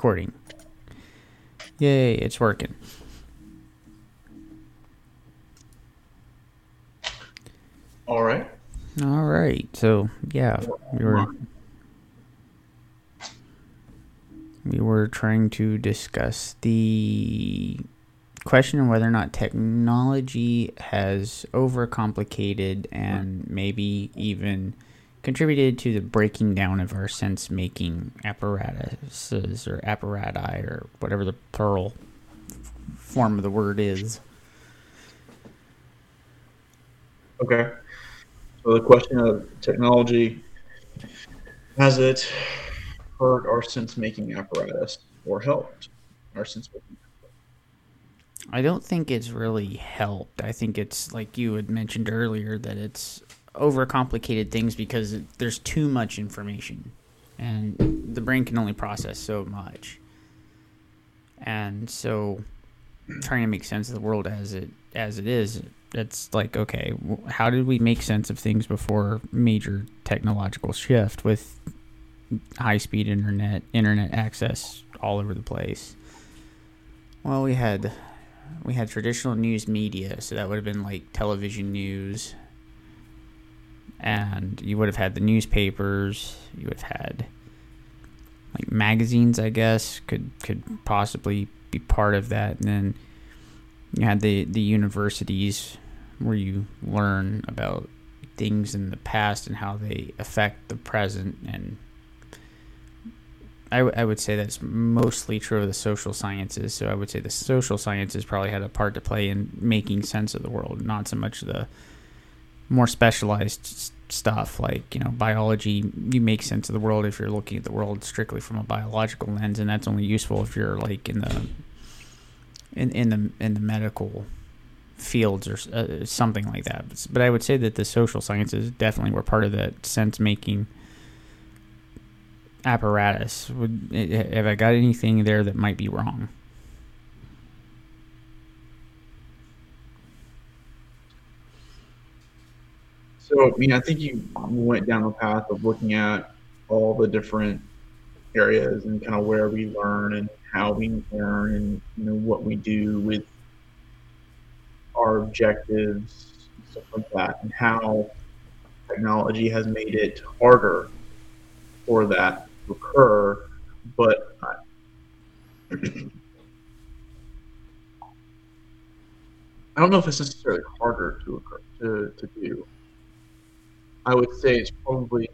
there we go. Recording. Yay, it's working. All right. All right. So, yeah, we were we were trying to discuss the question of whether or not technology has overcomplicated and maybe even contributed to the breaking down of our sense making apparatuses or apparati or whatever the plural form of the word is. Okay. So the question of technology has it hurt our sense making apparatus or helped our sense making I don't think it's really helped. I think it's like you had mentioned earlier that it's overcomplicated things because there's too much information and the brain can only process so much. And so trying to make sense of the world as it as it is, it's like okay, how did we make sense of things before major technological shift with high-speed internet, internet access all over the place? Well, we had we had traditional news media, so that would have been like television news, and you would have had the newspapers. You would have had like magazines, I guess, could could possibly be part of that, and then you had the the universities where you learn about things in the past and how they affect the present and I, w- I would say that's mostly true of the social sciences. So I would say the social sciences probably had a part to play in making sense of the world, not so much the more specialized stuff like you know biology. You make sense of the world if you're looking at the world strictly from a biological lens, and that's only useful if you're like in the in in the in the medical fields or uh, something like that. But I would say that the social sciences definitely were part of that sense making apparatus. Would have I got anything there that might be wrong? So, I mean, I think you went down the path of looking at all the different areas and kind of where we learn and how we learn and you know what we do with our objectives, stuff like that, and how technology has made it harder for that to occur, but I, I don't know if it's necessarily harder to occur to, to do. I would say it's probably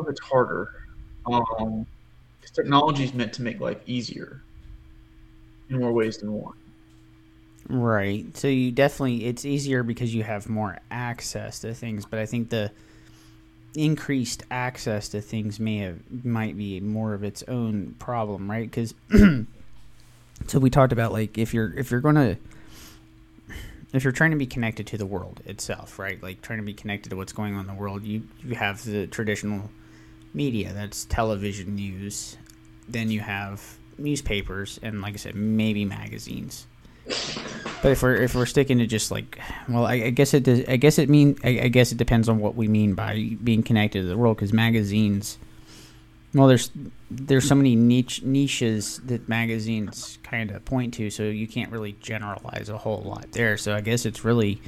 if it's harder. Um, technology is meant to make life easier in more ways than one. Right. So you definitely it's easier because you have more access to things, but I think the increased access to things may have might be more of its own problem, right? Cuz so we talked about like if you're if you're going to if you're trying to be connected to the world itself, right? Like trying to be connected to what's going on in the world, you you have the traditional media, that's television news. Then you have newspapers and like I said, maybe magazines but if we're if we're sticking to just like, well, I, I guess it does. I guess it mean. I, I, guess it depends on what we mean by being connected to the world. Because magazines, well, there's there's so many niche niches that magazines kind of point to, so you can't really generalize a whole lot there. So I guess it's really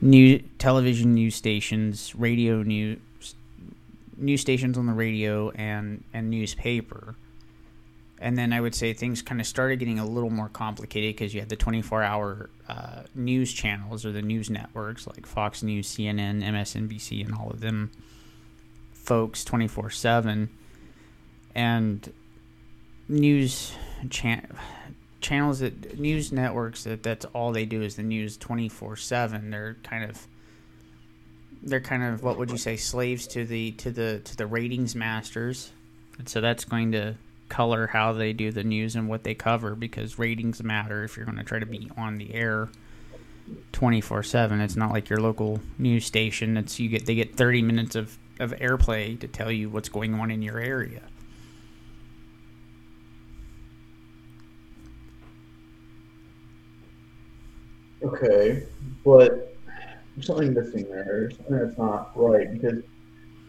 new television news stations, radio news news stations on the radio, and and newspaper and then I would say things kind of started getting a little more complicated because you had the 24 hour uh, news channels or the news networks like Fox News, CNN, MSNBC, and all of them folks 24 7. And news chan- channels that news networks that that's all they do is the news 24 7 they're kind of they're kind of what would you say slaves to the to the to the ratings masters. And so that's going to color how they do the news and what they cover because ratings matter if you're going to try to be on the air 24/7 it's not like your local news station it's you get they get 30 minutes of of airplay to tell you what's going on in your area okay but there's something missing there something that's not right because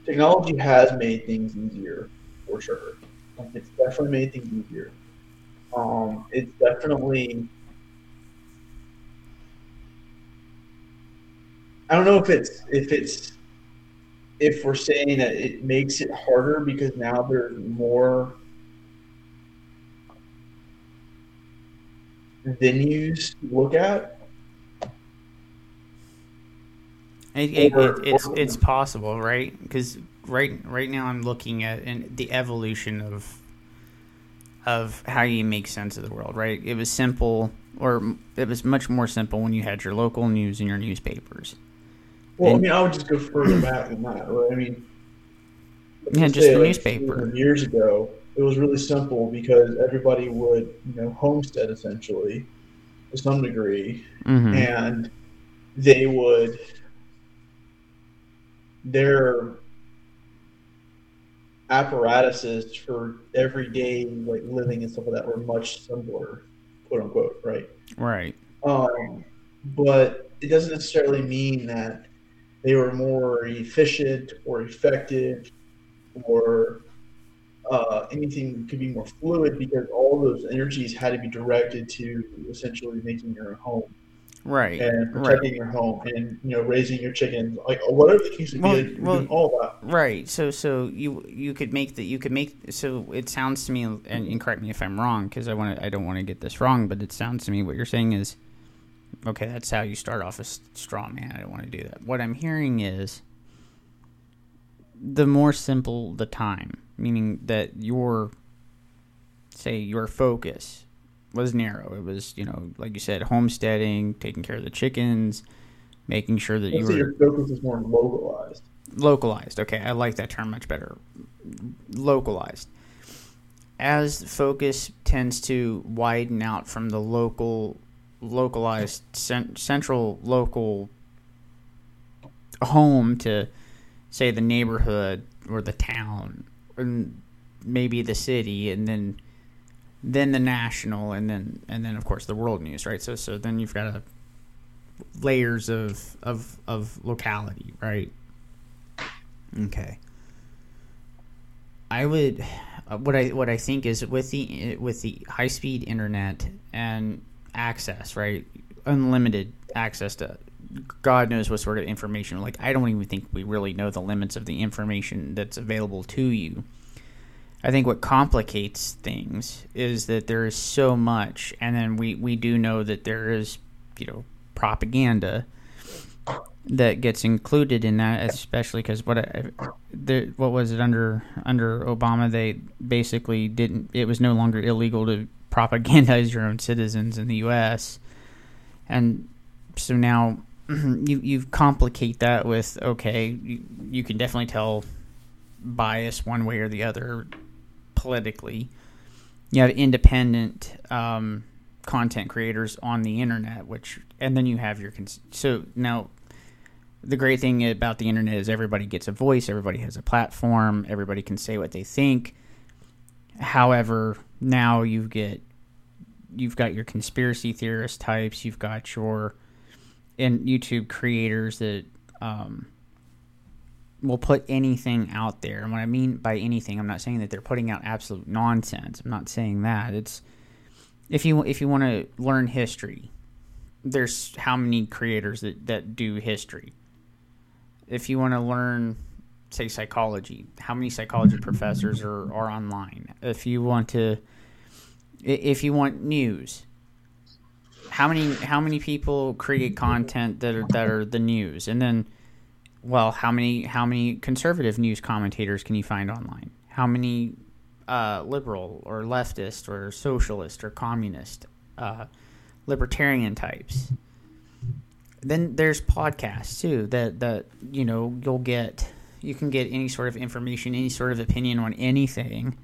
technology has made things easier for sure. Like it's definitely made things easier. Um, it's definitely. I don't know if it's if it's if we're saying that it makes it harder because now there's more venues to look at. It, it, it, it's it's possible, right? Because right right now I'm looking at in the evolution of of how you make sense of the world. Right? It was simple, or it was much more simple when you had your local news and your newspapers. Well, and, I mean, I would just go further back than that. Right? I mean, yeah, just the like newspaper. Years ago, it was really simple because everybody would, you know, homestead essentially to some degree, mm-hmm. and they would their apparatuses for everyday like living and stuff like that were much simpler, quote unquote, right? Right. Um, but it doesn't necessarily mean that they were more efficient or effective or uh, anything could be more fluid because all those energies had to be directed to essentially making your home right and protecting right. your home and you know raising your chickens like whatever the case well, be well, all that. right. So so you you could make that you could make so it sounds to me and, and correct me if i'm wrong because i want to i don't want to get this wrong but it sounds to me what you're saying is okay that's how you start off a straw man. I don't want to do that. What i'm hearing is the more simple the time meaning that your say your focus was narrow. It was, you know, like you said, homesteading, taking care of the chickens, making sure that you were your focus is more localized. Localized. Okay, I like that term much better. Localized. As focus tends to widen out from the local, localized, cent- central local home to, say, the neighborhood or the town, and maybe the city, and then then the national, and then and then of course the world news, right? So so then you've got a layers of of of locality, right? Okay. I would uh, what I what I think is with the with the high speed internet and access, right? Unlimited access to God knows what sort of information. Like I don't even think we really know the limits of the information that's available to you. I think what complicates things is that there is so much, and then we, we do know that there is, you know, propaganda that gets included in that, especially because what I, the, what was it under under Obama? They basically didn't. It was no longer illegal to propagandize your own citizens in the U.S. And so now you you complicate that with okay, you, you can definitely tell bias one way or the other politically. You have independent um, content creators on the internet, which, and then you have your. Cons- so now, the great thing about the internet is everybody gets a voice, everybody has a platform, everybody can say what they think. However, now you get you've got your conspiracy theorist types, you've got your and YouTube creators that um, will put anything out there. And what I mean by anything, I'm not saying that they're putting out absolute nonsense. I'm not saying that. It's if you if you want to learn history, there's how many creators that, that do history. If you want to learn say psychology, how many psychology professors are, are online? If you want to if you want news, how many how many people create content that are that are the news? And then well, how many how many conservative news commentators can you find online? How many uh, liberal or leftist or socialist or communist, uh, libertarian types? Then there's podcasts too that that you know you'll get you can get any sort of information, any sort of opinion on anything.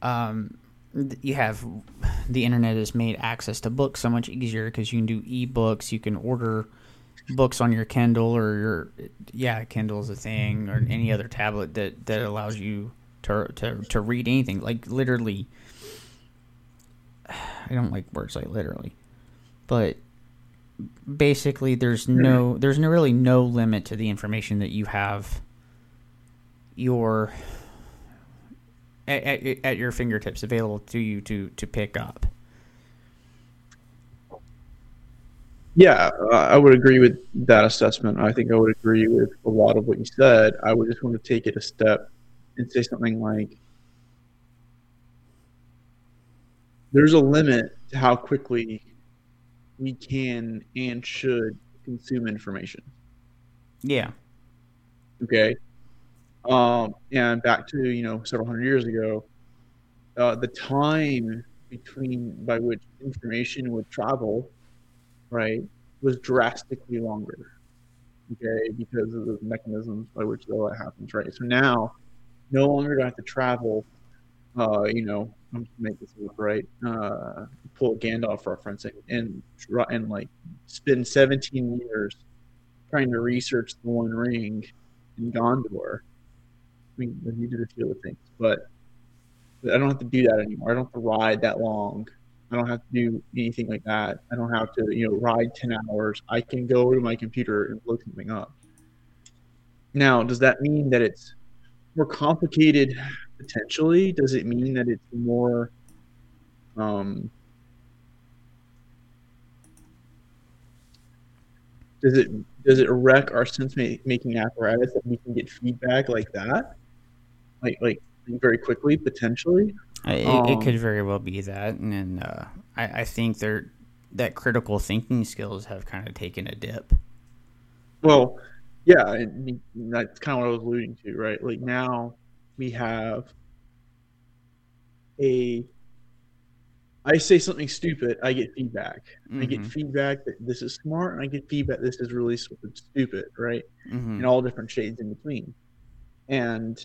Um, you have the internet has made access to books so much easier because you can do ebooks, you can order books on your Kindle or your yeah, Kindle's a thing or any other tablet that that allows you to to to read anything like literally. I don't like words like literally, but basically there's no there's no really no limit to the information that you have your at, at, at your fingertips available to you to to pick up. Yeah, I would agree with that assessment. I think I would agree with a lot of what you said. I would just want to take it a step and say something like there's a limit to how quickly we can and should consume information. Yeah. Okay. Um, and back to you know several hundred years ago, uh, the time between by which information would travel, right, was drastically longer. Okay, because of the mechanisms by which all that happens, right? So now, no longer do I have to travel. Uh, you know, I'm just make this look right? Uh, pull a Gandalf reference and and, and like spend 17 years trying to research the One Ring in Gondor we, we did a few other things, but I don't have to do that anymore. I don't have to ride that long. I don't have to do anything like that. I don't have to, you know, ride 10 hours. I can go to my computer and look something up. Now, does that mean that it's more complicated potentially? Does it mean that it's more um, does it does it wreck our sense making apparatus that we can get feedback like that? like like very quickly potentially. It, um, it could very well be that, and then uh, I, I think they're that critical thinking skills have kind of taken a dip. Well, yeah, I mean, that's kind of what I was alluding to, right? Like now we have a I say something stupid, I get feedback. Mm-hmm. I get mm-hmm. feedback that this is smart, and I get feedback this is really stupid, right? Mm-hmm. And all different shades in between. And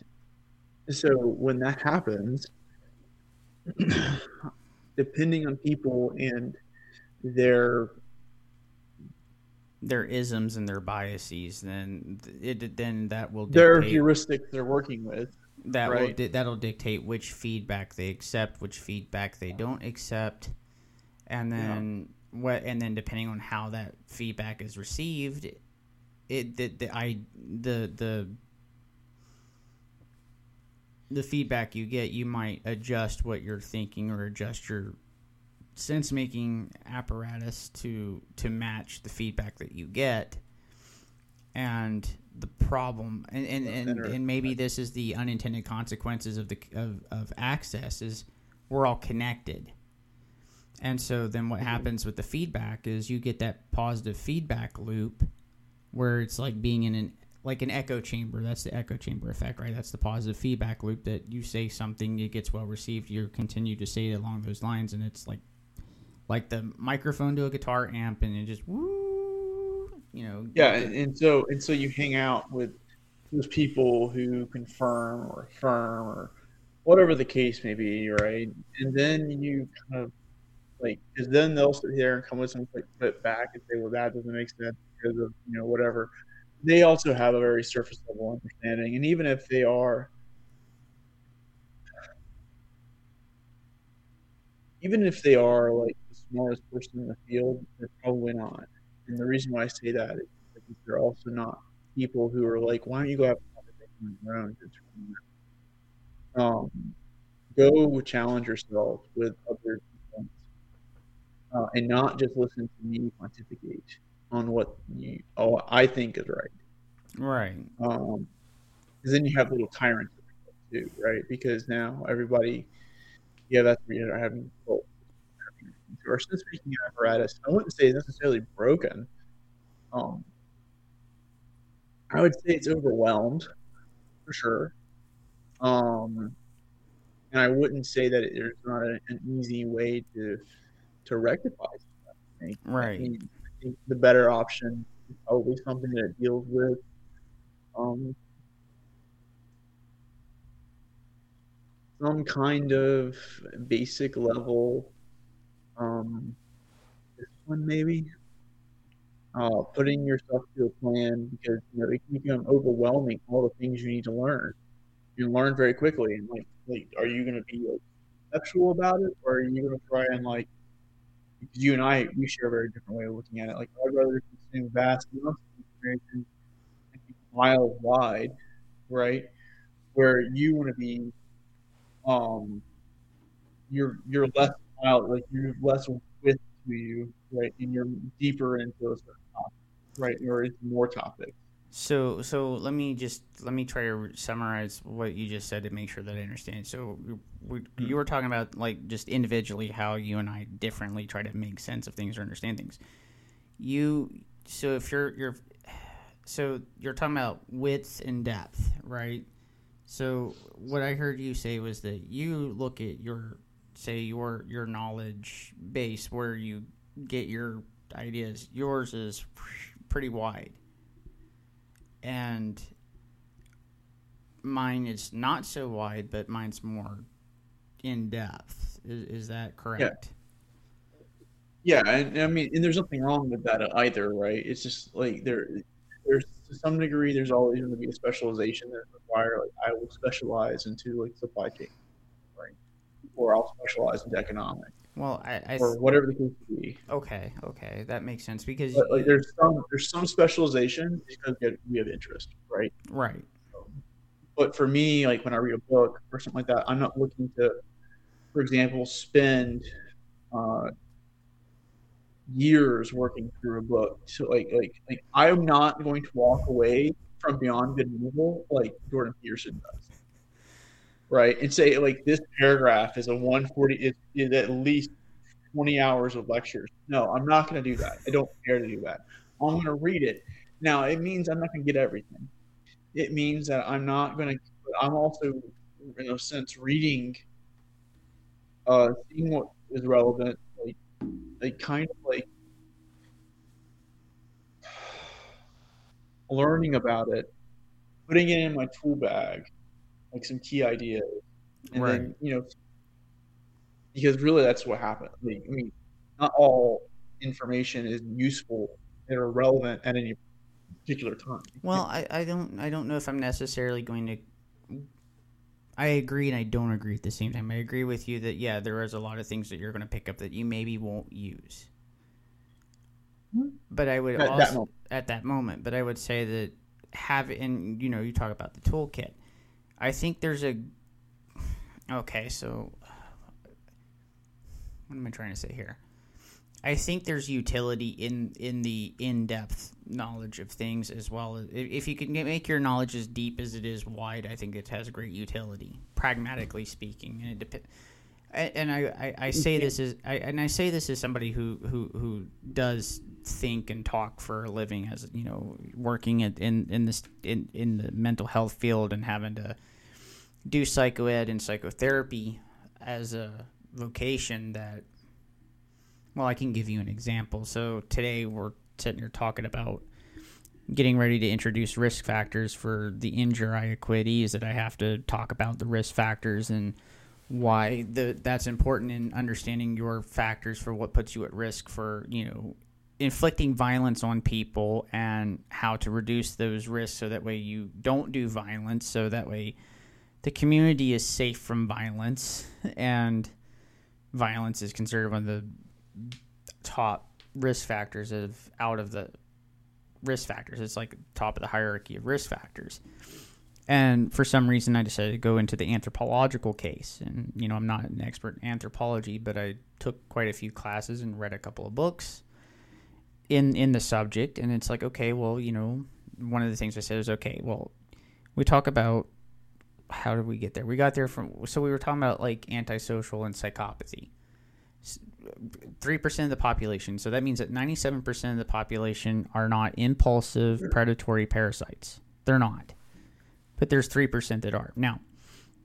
so when that happens, depending on people and their their isms and their biases, then it then that will dictate, their heuristics they're working with. That right? will that'll dictate which feedback they accept, which feedback they don't accept, and then yeah. what and then depending on how that feedback is received, it the, the I the the the feedback you get, you might adjust what you're thinking or adjust your sense making apparatus to to match the feedback that you get. And the problem and, and, and, and maybe this is the unintended consequences of the of, of access is we're all connected. And so then what happens with the feedback is you get that positive feedback loop where it's like being in an like an echo chamber. That's the echo chamber effect, right? That's the positive feedback loop that you say something, it gets well received. You continue to say it along those lines, and it's like like the microphone to a guitar amp, and it just woo, you know. Yeah, and, and so and so you hang out with those people who confirm or affirm or whatever the case may be, right? And then you kind of like because then they'll sit there and come with some quick flip back and say, well, that doesn't make sense because of you know whatever they also have a very surface level understanding. And even if they are, even if they are like the smartest person in the field, they're probably not. And the reason why I say that is because they're also not people who are like, why don't you go have a on your own? Um, go challenge yourself with other uh, and not just listen to me pontificate on what you, oh, I think is right. Right. Um, because then you have little tyrants too, right? Because now everybody, yeah, that's you know having well, our sense making apparatus. I wouldn't say it's necessarily broken. Um, I would say it's overwhelmed for sure. Um, and I wouldn't say that there's not a, an easy way to to rectify. Right. I I think the better option is probably something that deals with um, some kind of basic level um, one maybe. Uh, putting yourself to a plan because you know it can become overwhelming all the things you need to learn. You learn very quickly and like, like are you going to be like, about it or are you going to try and like you and I we share a very different way of looking at it like I'd rather consume vast amounts miles wide, right? where you want to be, um, you're you're less out, like you're less width to you, right, and you're deeper into a certain topic, right, or into more topics. So, so let me just let me try to summarize what you just said to make sure that I understand. So, we, hmm. you were talking about like just individually how you and I differently try to make sense of things or understand things. You, so if you're you're, so you're talking about width and depth, right? So what I heard you say was that you look at your say your your knowledge base where you get your ideas. Yours is pretty wide and mine is not so wide, but mine's more in depth. Is, is that correct? Yeah. yeah, and I mean, and there's nothing wrong with that either, right? It's just like there, there's to some degree, there's always going to be a specialization that require like I will specialize into like supply chain, right? Or I'll specialize into economics. Well, I, I or whatever the case may be. Okay, okay, that makes sense because but, like there's some there's some specialization because we have interest, right? Right. but for me, like when I read a book or something like that, I'm not looking to, for example, spend uh, years working through a book. So like like like I'm not going to walk away from Beyond Good and Evil like Jordan Peterson does right? And say like this paragraph is a 140 is, is at least 20 hours of lectures. No, I'm not going to do that. I don't care to do that. I'm going to read it. Now, it means I'm not going to get everything. It means that I'm not going to. I'm also, in a sense, reading, uh, seeing what is relevant, like, like kind of like learning about it, putting it in my tool bag, like some key ideas, and right. then you know, because really that's what happened. Like, I mean, not all information is useful or relevant at any particular time. Well, I, I don't I don't know if I'm necessarily going to. I agree and I don't agree at the same time. I agree with you that yeah, there is a lot of things that you're going to pick up that you maybe won't use. Hmm. But I would at also that at that moment. But I would say that have and you know you talk about the toolkit. I think there's a. Okay, so what am I trying to say here? I think there's utility in in the in depth knowledge of things as well. If you can make your knowledge as deep as it is wide, I think it has great utility, pragmatically speaking. And it depends. And I, I, I say this as I, and I say this as somebody who, who, who does think and talk for a living, as you know, working in in this in, in the mental health field and having to do psychoed and psychotherapy as a vocation that well i can give you an example. So today we're sitting here talking about getting ready to introduce risk factors for the injure i quit ease that i have to talk about the risk factors and why the, that's important in understanding your factors for what puts you at risk for you know inflicting violence on people and how to reduce those risks so that way you don't do violence so that way the community is safe from violence, and violence is considered one of the top risk factors of out of the risk factors. It's like top of the hierarchy of risk factors. And for some reason, I decided to go into the anthropological case. And, you know, I'm not an expert in anthropology, but I took quite a few classes and read a couple of books in, in the subject. And it's like, okay, well, you know, one of the things I said is, okay, well, we talk about how did we get there? We got there from so we were talking about like antisocial and psychopathy. Three percent of the population. So that means that ninety-seven percent of the population are not impulsive predatory parasites. They're not, but there's three percent that are. Now,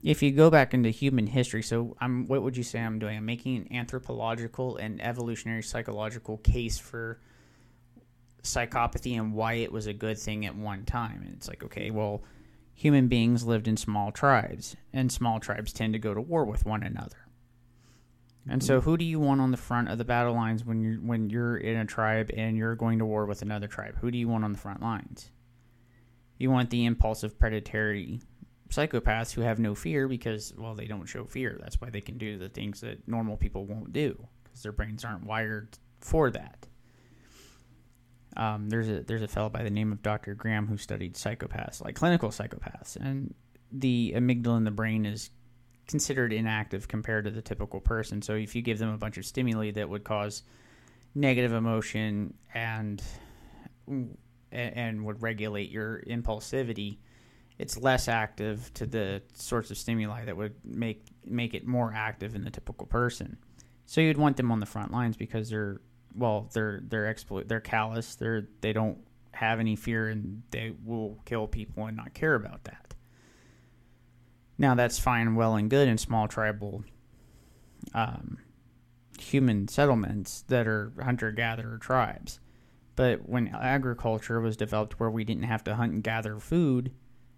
if you go back into human history, so I'm what would you say I'm doing? I'm making an anthropological and evolutionary psychological case for psychopathy and why it was a good thing at one time. And it's like, okay, well human beings lived in small tribes, and small tribes tend to go to war with one another. And so, mm-hmm. who do you want on the front of the battle lines when you're when you're in a tribe and you're going to war with another tribe? Who do you want on the front lines? You want the impulsive, predatory psychopaths who have no fear because, well, they don't show fear. That's why they can do the things that normal people won't do because their brains aren't wired for that. Um, there's a there's a fellow by the name of Dr. Graham who studied psychopaths, like clinical psychopaths, and the amygdala in the brain is considered inactive compared to the typical person. So if you give them a bunch of stimuli that would cause negative emotion and and would regulate your impulsivity, it's less active to the sorts of stimuli that would make make it more active in the typical person. So you'd want them on the front lines because they're well, they're they're exploit they're callous, they're they don't have any fear and they will kill people and not care about that. Now that's fine, well and good in small tribal um, human settlements that are hunter gatherer tribes. But when agriculture was developed where we didn't have to hunt and gather food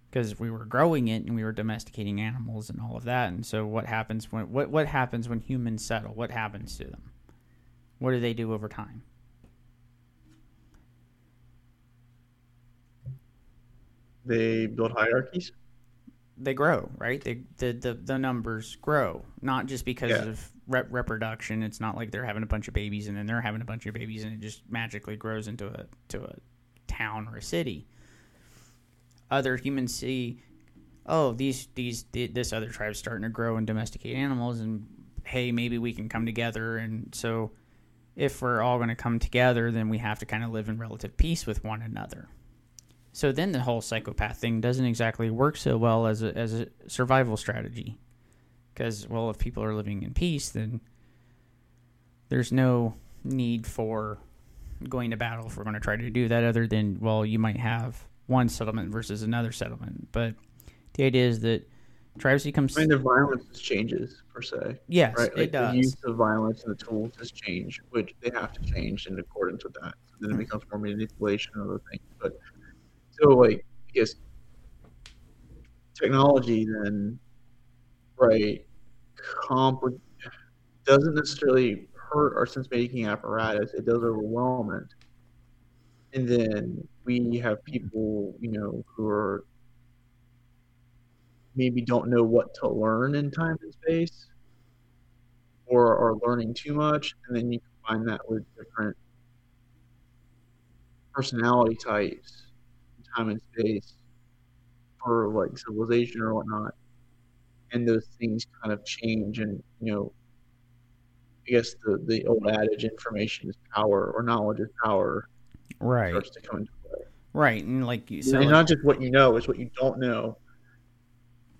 because we were growing it and we were domesticating animals and all of that. And so what happens when what what happens when humans settle? What happens to them? What do they do over time? They build hierarchies. They grow, right? They the the, the numbers grow, not just because yeah. of rep- reproduction. It's not like they're having a bunch of babies and then they're having a bunch of babies and it just magically grows into a to a town or a city. Other humans see, oh, these these this other tribe's starting to grow and domesticate animals, and hey, maybe we can come together. And so, if we're all going to come together, then we have to kind of live in relative peace with one another. So then the whole psychopath thing doesn't exactly work so well as a, as a survival strategy because well if people are living in peace then there's no need for going to battle if we're going to try to do that other than well you might have one settlement versus another settlement but the idea is that tribes become I mean, the violence changes per se yes right like it does the use of violence and the tools has changed which they have to change in accordance with that so then it becomes more manipulation and other things but so like i guess technology then right compli- doesn't necessarily hurt our sense making apparatus. It does overwhelm it. And then we have people, you know, who are maybe don't know what to learn in time and space or are learning too much. And then you combine that with different personality types in time and space for like civilization or whatnot and those things kind of change and you know i guess the the old adage information is power or knowledge is power right starts to come into play right and like you said and not just what you know it's what you don't know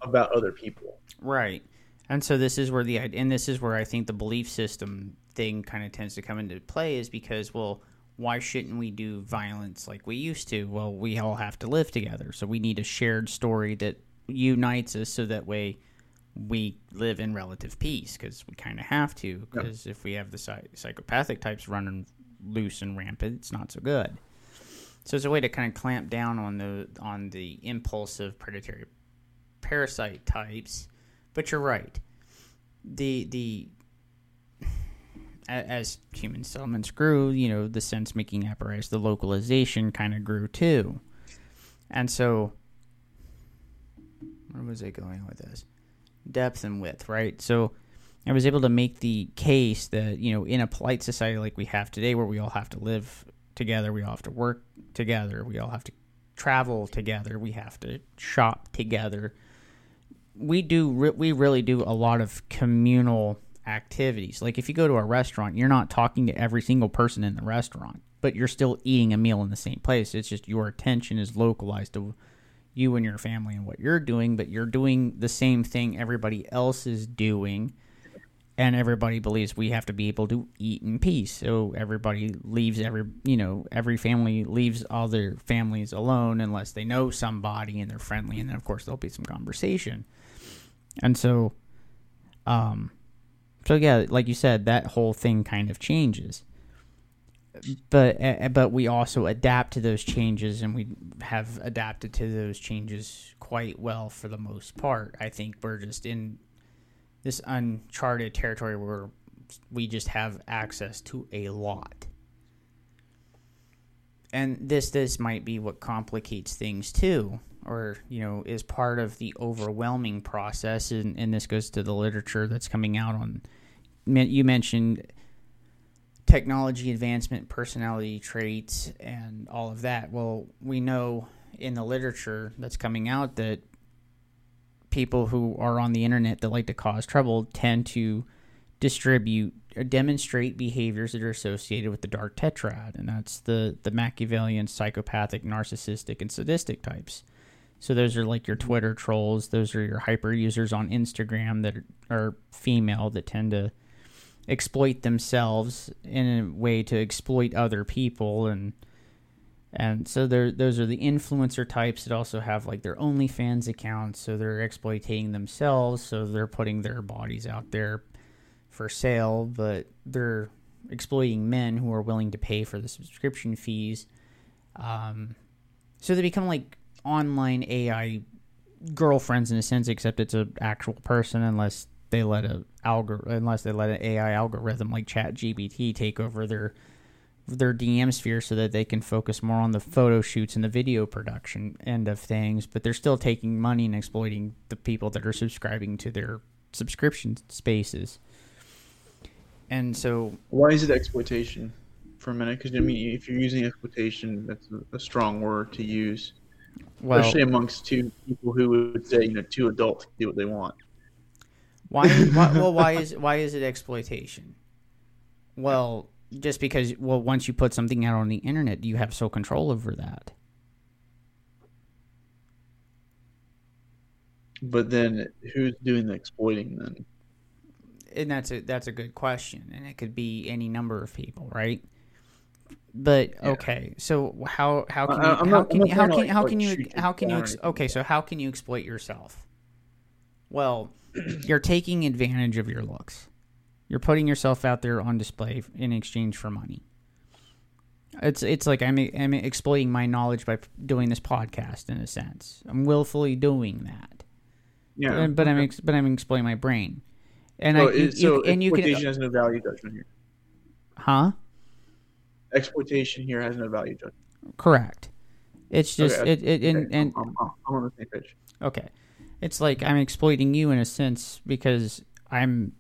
about other people right and so this is where the and this is where i think the belief system thing kind of tends to come into play is because well why shouldn't we do violence like we used to well we all have to live together so we need a shared story that unites us so that way we live in relative peace because we kind of have to. Because yep. if we have the psychopathic types running loose and rampant, it's not so good. So it's a way to kind of clamp down on the on the impulse of predatory parasite types. But you're right. The the as human settlements grew, you know, the sense making apparatus, the localization kind of grew too. And so, where was I going with this? depth and width, right? So I was able to make the case that, you know, in a polite society like we have today, where we all have to live together, we all have to work together, we all have to travel together, we have to shop together. We do, we really do a lot of communal activities. Like if you go to a restaurant, you're not talking to every single person in the restaurant, but you're still eating a meal in the same place. It's just your attention is localized to you and your family and what you're doing, but you're doing the same thing everybody else is doing. And everybody believes we have to be able to eat in peace. So everybody leaves every, you know, every family leaves all their families alone unless they know somebody and they're friendly. And then, of course, there'll be some conversation. And so, um, so yeah, like you said, that whole thing kind of changes. But uh, but we also adapt to those changes and we have adapted to those changes quite well for the most part. I think we're just in this uncharted territory where we just have access to a lot. And this this might be what complicates things too or you know is part of the overwhelming process and, and this goes to the literature that's coming out on you mentioned technology advancement, personality traits, and all of that. Well, we know in the literature that's coming out that people who are on the internet that like to cause trouble tend to distribute or demonstrate behaviors that are associated with the dark tetrad, and that's the the Machiavellian, psychopathic, narcissistic, and sadistic types. So those are like your Twitter trolls. Those are your hyper users on Instagram that are female that tend to exploit themselves in a way to exploit other people. And and so there those are the influencer types that also have like their OnlyFans accounts, so they're exploiting themselves, so they're putting their bodies out there for sale, but they're exploiting men who are willing to pay for the subscription fees. Um, so they become like online AI girlfriends in a sense, except it's an actual person, unless they let a algor unless they let an AI algorithm like ChatGPT take over their their DM sphere so that they can focus more on the photo shoots and the video production end of things, but they're still taking money and exploiting the people that are subscribing to their subscription spaces. And so, why is it exploitation for a minute? Because I mean, if you're using exploitation, that's a, a strong word to use, well, especially amongst two people who would say, you know, two adults do what they want. Why? why well, why is why is it exploitation? Well, just because well once you put something out on the internet you have sole control over that but then who's doing the exploiting then and that's a that's a good question and it could be any number of people right but okay so how how can you, how, can, how, can, how can you how can you okay so how can you exploit yourself well you're taking advantage of your looks you're putting yourself out there on display in exchange for money. It's it's like I'm I'm exploiting my knowledge by doing this podcast in a sense. I'm willfully doing that. Yeah, but, but okay. I'm ex, but I'm exploiting my brain, and so I you, so you, and you can has no value judgment here. Huh? Exploitation here has no value judgment. Correct. It's just okay, it, it and, okay. and I'm, I'm on the same page. Okay, it's like I'm exploiting you in a sense because I'm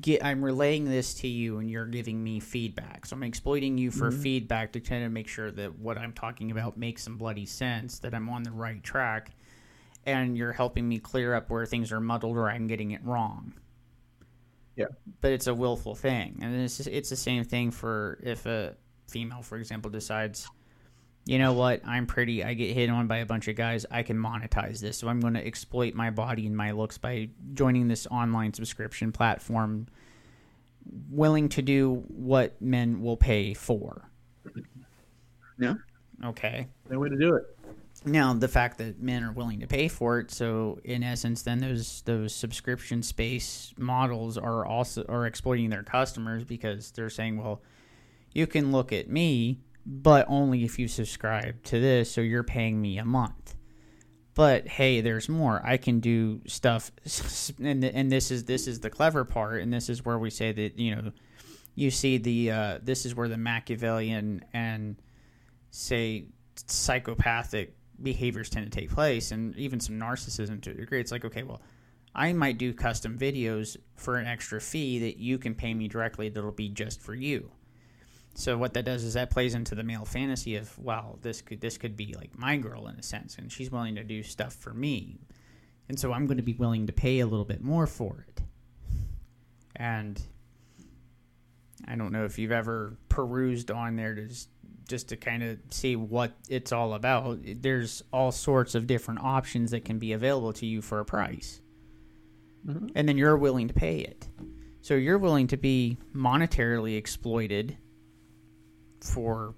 get I'm relaying this to you and you're giving me feedback. So I'm exploiting you for mm-hmm. feedback to kind of make sure that what I'm talking about makes some bloody sense, that I'm on the right track, and you're helping me clear up where things are muddled or I'm getting it wrong. Yeah. But it's a willful thing. And it's it's the same thing for if a female, for example, decides you know what, I'm pretty, I get hit on by a bunch of guys, I can monetize this. So I'm going to exploit my body and my looks by joining this online subscription platform, willing to do what men will pay for. Yeah. Okay. No way to do it. Now, the fact that men are willing to pay for it, so in essence, then those those subscription space models are also are exploiting their customers because they're saying, well, you can look at me but only if you subscribe to this, so you're paying me a month. But hey, there's more. I can do stuff, and and this is this is the clever part, and this is where we say that you know, you see the uh, this is where the Machiavellian and say psychopathic behaviors tend to take place, and even some narcissism to a degree. It's like okay, well, I might do custom videos for an extra fee that you can pay me directly. That'll be just for you so what that does is that plays into the male fantasy of wow, this could this could be like my girl in a sense, and she's willing to do stuff for me, and so I'm going to be willing to pay a little bit more for it. And I don't know if you've ever perused on there to just, just to kind of see what it's all about. There's all sorts of different options that can be available to you for a price, mm-hmm. and then you're willing to pay it. So you're willing to be monetarily exploited for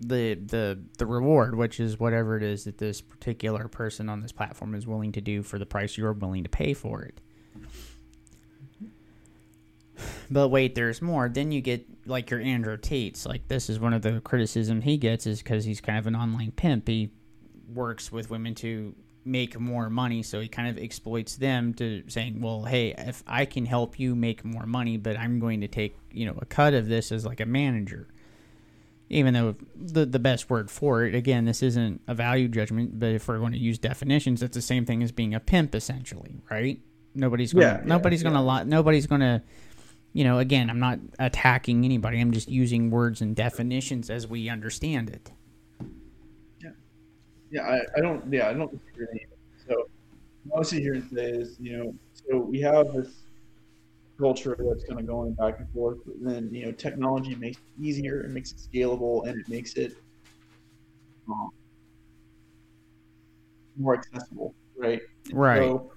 the the the reward, which is whatever it is that this particular person on this platform is willing to do for the price you're willing to pay for it. But wait, there's more. Then you get like your Andrew Tate's. Like this is one of the criticism he gets is because he's kind of an online pimp. He works with women to make more money, so he kind of exploits them to saying, "Well, hey, if I can help you make more money, but I'm going to take you know a cut of this as like a manager." even though the the best word for it again this isn't a value judgment but if we're going to use definitions it's the same thing as being a pimp essentially right nobody's gonna yeah, nobody's yeah, gonna yeah. nobody's gonna you know again i'm not attacking anybody i'm just using words and definitions as we understand it yeah yeah i, I don't yeah i don't disagree so what I see here today is, you know, so we have this culture that's kind of going back and forth. But then, you know, technology makes it easier, it makes it scalable, and it makes it um, more accessible, right? Right. So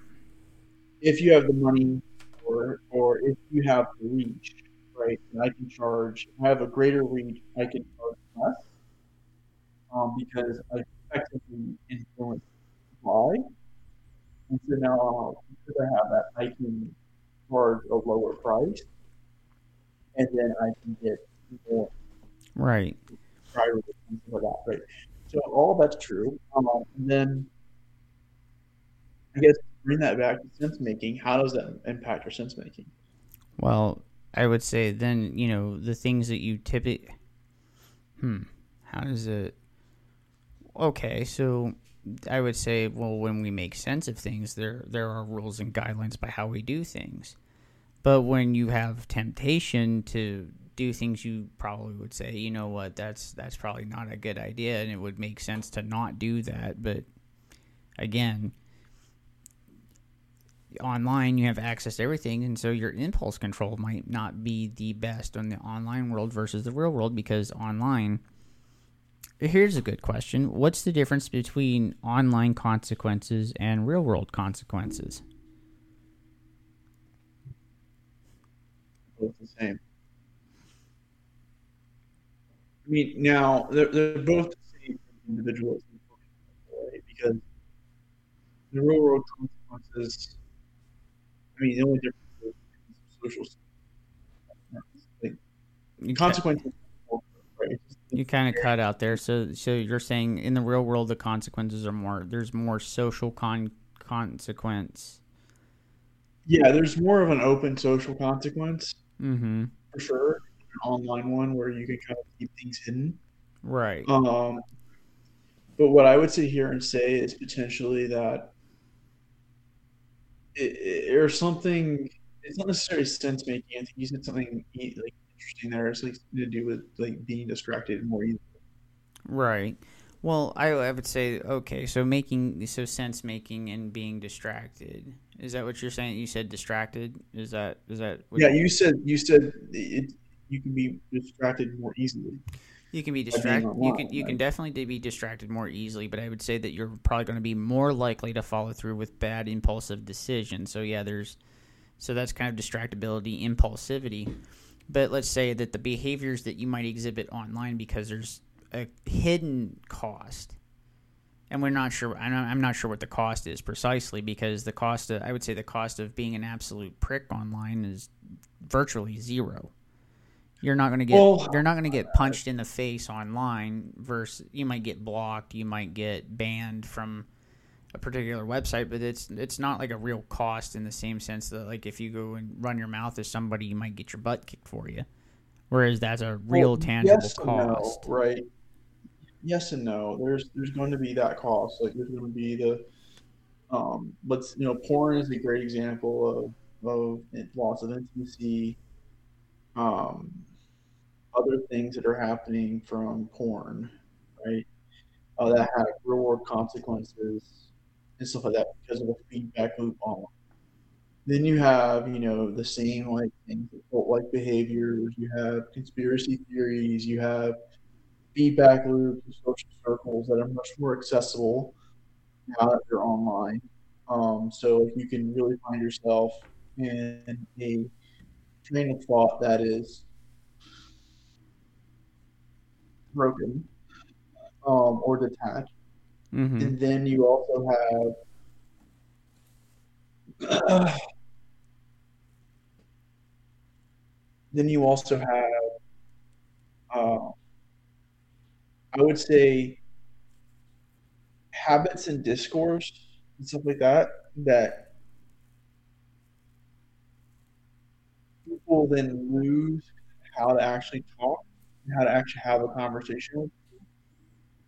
if you have the money or or if you have reach, right, and I can charge, I have a greater reach, I can charge less um, because I effectively influence supply. And so now, because I have that, I can charge a lower price, and then I can get more right prior for that, right? So all that's true. Um, and then I guess bring that back to sense making. How does that impact your sense making? Well, I would say then you know the things that you typically. Hmm. How does it? Okay, so I would say, well, when we make sense of things, there there are rules and guidelines by how we do things. But when you have temptation to do things, you probably would say, you know what, that's that's probably not a good idea, and it would make sense to not do that. But again, online you have access to everything, and so your impulse control might not be the best on the online world versus the real world because online Here's a good question. What's the difference between online consequences and real world consequences? Both the same. I mean, now they're, they're both the same individuals? Because the real world consequences, I mean, the only difference is social like, consequences you kind of cut out there. So, so you're saying in the real world the consequences are more. There's more social con consequence. Yeah, there's more of an open social consequence. Mm-hmm. For sure, an online one where you can kind of keep things hidden. Right. Um, but what I would sit here and say is potentially that it, or something. It's not necessarily sense making. I think you said something like interesting there. It's like to do with like being distracted more easily. Right. Well, I, I would say okay. So making so sense making and being distracted is that what you're saying? You said distracted. Is that is that? yeah, you said you said it, you can be distracted more easily. You can be distracted. You can you right? can definitely be distracted more easily, but I would say that you're probably going to be more likely to follow through with bad impulsive decisions. So yeah, there's so that's kind of distractibility, impulsivity. But let's say that the behaviors that you might exhibit online because there's a hidden cost, and we're not sure. I'm not sure what the cost is precisely because the cost. Of, I would say the cost of being an absolute prick online is virtually zero. You're not going to get well, you're not going to get punched in the face online. Versus you might get blocked. You might get banned from a particular website, but it's it's not like a real cost in the same sense that like if you go and run your mouth as somebody, you might get your butt kicked for you. Whereas that's a real well, tangible yes cost, no, right? Yes and no. There's there's going to be that cost. Like there's going to be the um, let's you know, porn is a great example of of loss of intimacy. Um, other things that are happening from porn, right? Uh, that have real world consequences and stuff like that because of the feedback loop on. Then you have, you know, the same like things, like behaviors. You have conspiracy theories. You have feedback loops, and social circles that are much more accessible now that they're online. Um, so you can really find yourself in a train of thought that is broken um, or detached Mm-hmm. And then you also have uh, then you also have uh, I would say habits and discourse and stuff like that that people then lose how to actually talk how to actually have a conversation.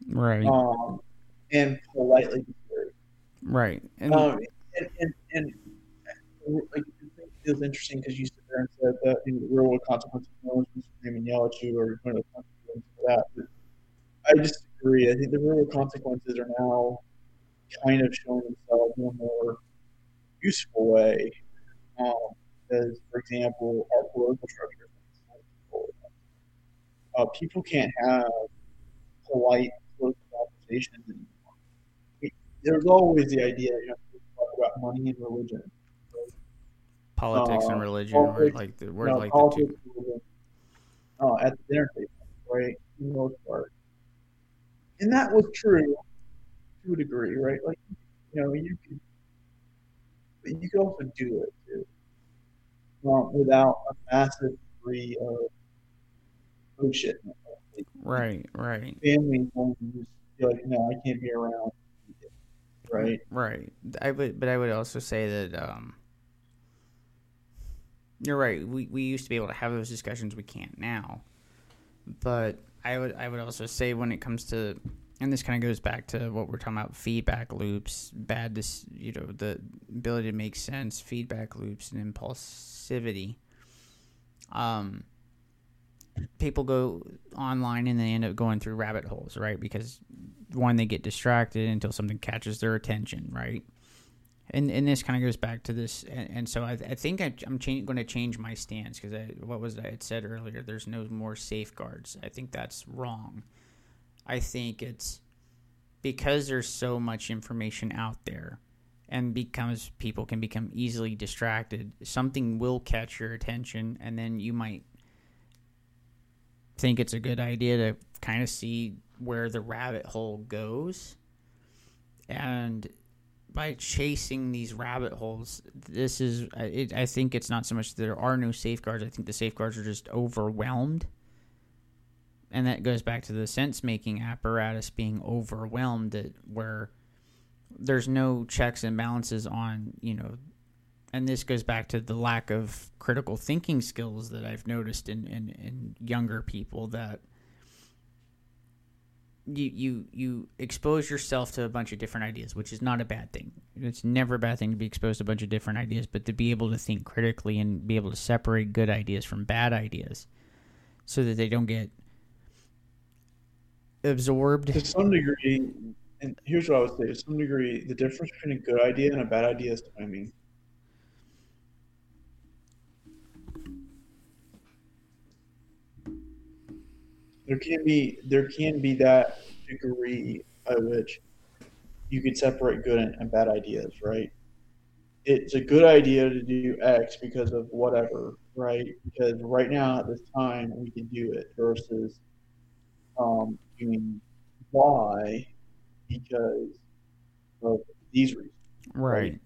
Right. Um, and politely Right. And, um, and, and, and like, it was interesting because you sit there and said that the real world consequences, no one's going to scream and yell at you or going to punch you for that. But I disagree. I think the real world consequences are now kind of showing themselves in a more useful way. Um, as, for example, our political structure. Uh, people can't have polite conversations anymore. There's always the idea, you know, about money and religion. Politics uh, and religion politics, were like the, were no, like politics, the two. Uh, at the dinner table, right? For the most part. And that was true to a degree, right? Like, you know, you could, you could also do it too, um, without a massive degree of bullshit. Right, right. Family won't just be like, no, I can't be around. Right. Right. I would, but I would also say that um, you're right. We we used to be able to have those discussions. We can't now. But I would I would also say when it comes to and this kind of goes back to what we're talking about feedback loops bad this you know the ability to make sense feedback loops and impulsivity um people go online and they end up going through rabbit holes right? Because one they get distracted until something catches their attention right? And and this kind of goes back to this and, and so i, I think I, am cha- going to change my stance because what was I had said earlier there's no more safeguards. I think that's wrong. I think it's because there's so much information out there and becomes people can become easily distracted, something will catch your attention and then you might think it's a good idea to kind of see where the rabbit hole goes. And by chasing these rabbit holes, this is, it, I think it's not so much there are no safeguards. I think the safeguards are just overwhelmed and that goes back to the sense making apparatus being overwhelmed where there's no checks and balances on you know and this goes back to the lack of critical thinking skills that I've noticed in, in, in younger people that you, you you expose yourself to a bunch of different ideas, which is not a bad thing. It's never a bad thing to be exposed to a bunch of different ideas, but to be able to think critically and be able to separate good ideas from bad ideas so that they don't get absorbed to some degree. And here's what I would say: to some degree, the difference between a good idea and a bad idea is timing. There can be there can be that degree by which you could separate good and bad ideas, right? It's a good idea to do X because of whatever, right? Because right now at this time we can do it versus um, doing Y because of these reasons. Right. right.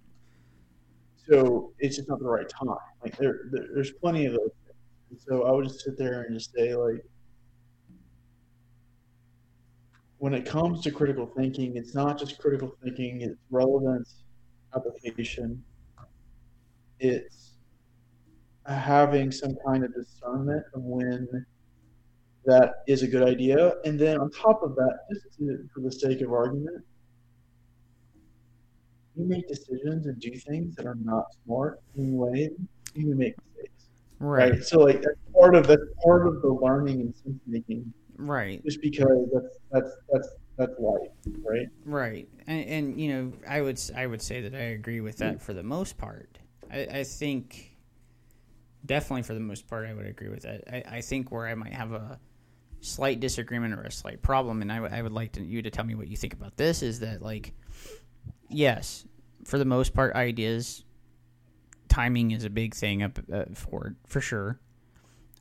So it's just not the right time. Like there, there there's plenty of those things. So I would just sit there and just say like, when it comes to critical thinking, it's not just critical thinking; it's relevance, application. It's having some kind of discernment of when that is a good idea. And then on top of that, just to, for the sake of argument, you make decisions and do things that are not smart anyway, you make mistakes. Right. right. So like that's part of that's part of the learning and sense making. Right. Just because that's that's that's that's life, right? Right. And, and you know, I would I would say that I agree with that for the most part. I, I think definitely for the most part I would agree with that. I, I think where I might have a slight disagreement or a slight problem, and I, w- I would like to, you to tell me what you think about this, is that like, yes, for the most part, ideas timing is a big thing up uh, for for sure.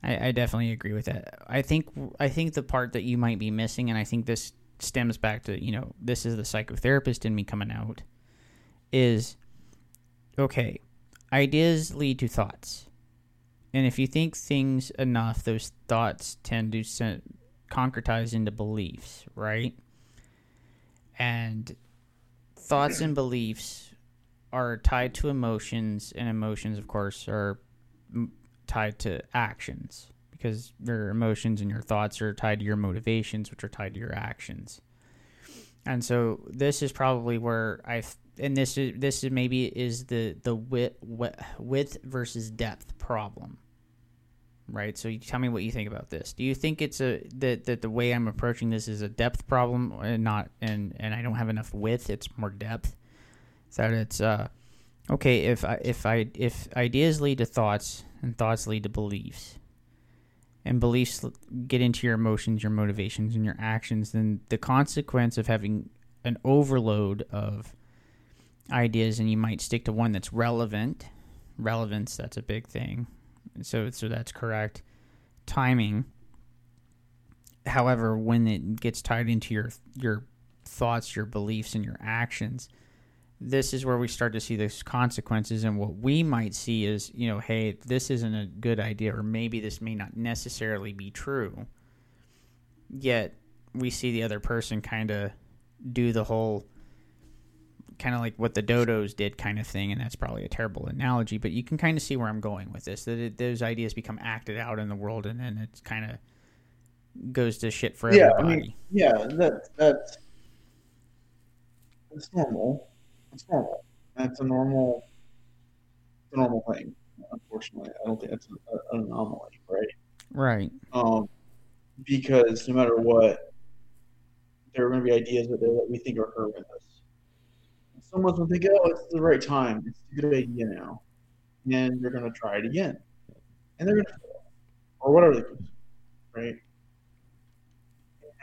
I, I definitely agree with that. I think I think the part that you might be missing, and I think this stems back to you know this is the psychotherapist in me coming out, is okay. Ideas lead to thoughts and if you think things enough, those thoughts tend to concretize into beliefs, right? And thoughts and beliefs are tied to emotions, and emotions, of course, are tied to actions because your emotions and your thoughts are tied to your motivations, which are tied to your actions. And so this is probably where I and this is this is maybe is the the width width versus depth problem, right? So you tell me what you think about this. Do you think it's a that that the way I'm approaching this is a depth problem and not and and I don't have enough width? It's more depth. That it's uh okay if I if I if ideas lead to thoughts and thoughts lead to beliefs and beliefs get into your emotions, your motivations, and your actions, then the consequence of having an overload of ideas and you might stick to one that's relevant. Relevance, that's a big thing. So so that's correct. Timing. However, when it gets tied into your your thoughts, your beliefs, and your actions, this is where we start to see those consequences. And what we might see is you know hey this isn't a good idea or maybe this may not necessarily be true. Yet we see the other person kind of do the whole kind of like what the dodos did kind of thing. And that's probably a terrible analogy but you can kind of see where i'm going with this that it, those ideas become acted out in the world and then it kind of goes to shit for yeah, everybody I mean, yeah that that's that's normal it's normal. That's a normal, it's a normal thing. Unfortunately, I don't think that's an, an anomaly, right? Right. Um, because no matter what, there are going to be ideas that, that we think are horrendous. Someone's going to think, "Oh, it's the right time. It's a good idea now," and they're going to try it again, and they're going to or whatever they do, right?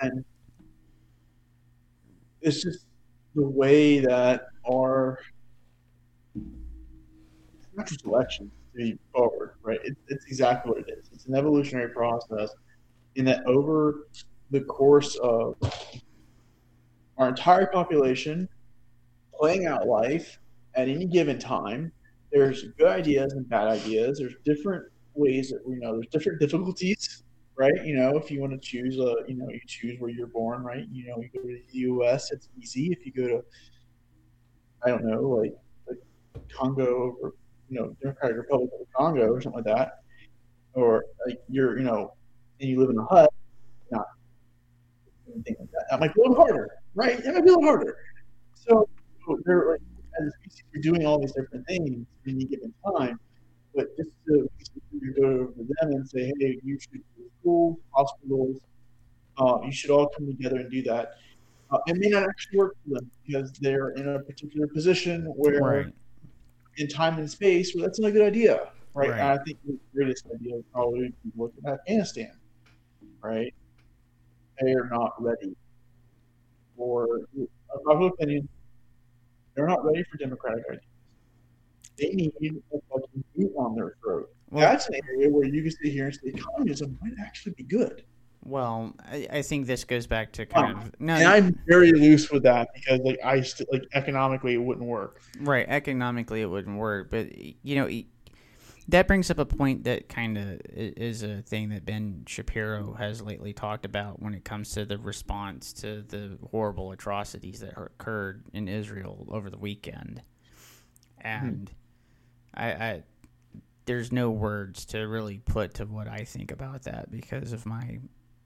And it's just the way that our natural selection to forward, right? It, it's exactly what it is. It's an evolutionary process in that over the course of our entire population playing out life at any given time, there's good ideas and bad ideas. There's different ways that we know there's different difficulties right? You know, if you want to choose a, you know, you choose where you're born, right? You know, you go to the U.S., it's easy. If you go to, I don't know, like, like Congo or you know, Democratic Republic of Congo or something like that, or like you're, you know, and you live in a hut, not anything like that. That might be a little harder, right? That might be a little harder. So they're like, as you're doing all these different things in any given time but just to, to go to them and say, hey, you should schools, hospitals, uh, you should all come together and do that. Uh, it may not actually work for them because they're in a particular position where, right. in time and space, well, that's not a good idea, right? right. And I think the greatest idea would probably be look at Afghanistan, right? They are not ready for, in my opinion, they're not ready for democratic ideas they need a fucking boot on their throat. Well, That's an area where you can sit here and say communism might actually be good. Well, I, I think this goes back to kind um, of no. And I'm very loose with that because like I st- like economically it wouldn't work. Right, economically it wouldn't work, but you know that brings up a point that kind of is a thing that Ben Shapiro has lately talked about when it comes to the response to the horrible atrocities that occurred in Israel over the weekend, and. I, I there's no words to really put to what I think about that because of my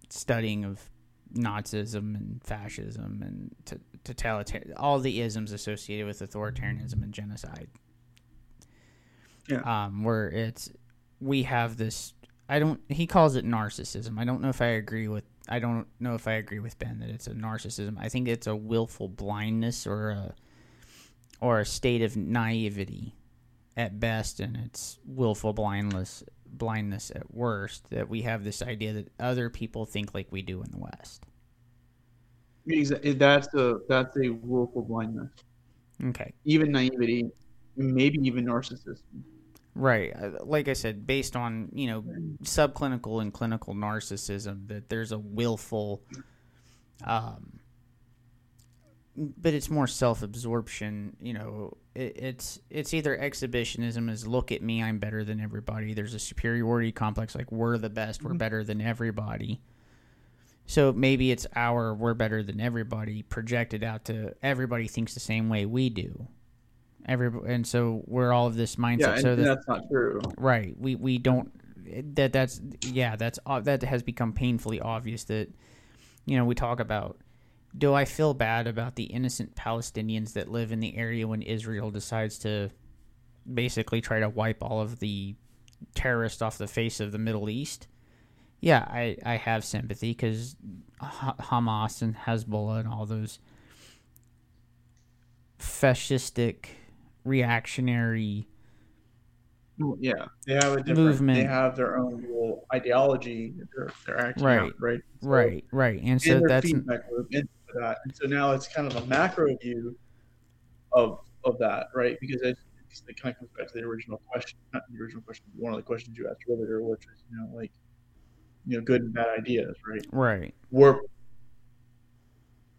studying of Nazism and fascism and t- totalitarian, all the isms associated with authoritarianism and genocide. Yeah. Um, where it's we have this. I don't. He calls it narcissism. I don't know if I agree with. I don't know if I agree with Ben that it's a narcissism. I think it's a willful blindness or a or a state of naivety at best and it's willful blindness blindness at worst that we have this idea that other people think like we do in the West. Exactly. That's a that's a willful blindness. Okay. Even naivety, maybe even narcissism. Right. Uh, like I said, based on you know subclinical and clinical narcissism, that there's a willful um, but it's more self-absorption you know it, it's it's either exhibitionism is look at me i'm better than everybody. There's a superiority complex like we're the best we're mm-hmm. better than everybody. So maybe it's our we're better than everybody projected out to everybody thinks the same way we do. Every and so we're all of this mindset. Yeah, so that, that's not true. Right we we don't that that's yeah that's that has become painfully obvious that you know we talk about do I feel bad about the innocent Palestinians that live in the area when Israel decides to basically try to wipe all of the terrorists off the face of the Middle East, yeah, I, I have sympathy because Hamas and Hezbollah and all those fascistic, reactionary. Yeah, they have a different. Movement. They have their own little ideology. They're, they're acting right, out, right, so, right, right, and so and that's feedback loop that. And so now it's kind of a macro view of of that, right? Because it, it kind of comes back to the original question, not the original question, one of the questions you asked earlier, which is, you know, like you know good and bad ideas, right? Right. We're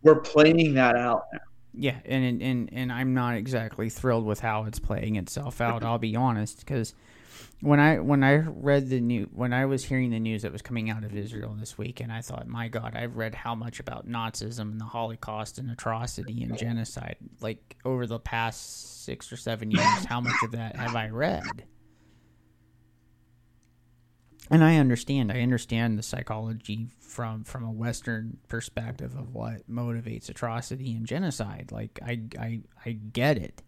we're playing that out now. Yeah, and and and I'm not exactly thrilled with how it's playing itself out. I'll be honest, because when I when I read the new when I was hearing the news that was coming out of Israel this week, and I thought, my God, I've read how much about Nazism and the Holocaust and atrocity and genocide, like over the past six or seven years. How much of that have I read? and I understand. I understand the psychology from from a Western perspective of what motivates atrocity and genocide. Like I I I get it.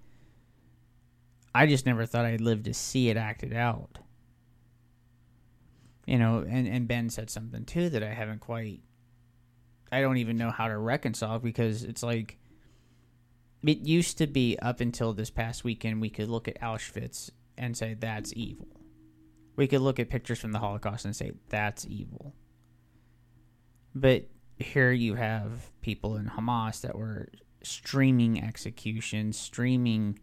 I just never thought I'd live to see it acted out. You know, and, and Ben said something too that I haven't quite I don't even know how to reconcile because it's like it used to be up until this past weekend we could look at Auschwitz and say that's evil we could look at pictures from the Holocaust and say that's evil. But here you have people in Hamas that were streaming executions, streaming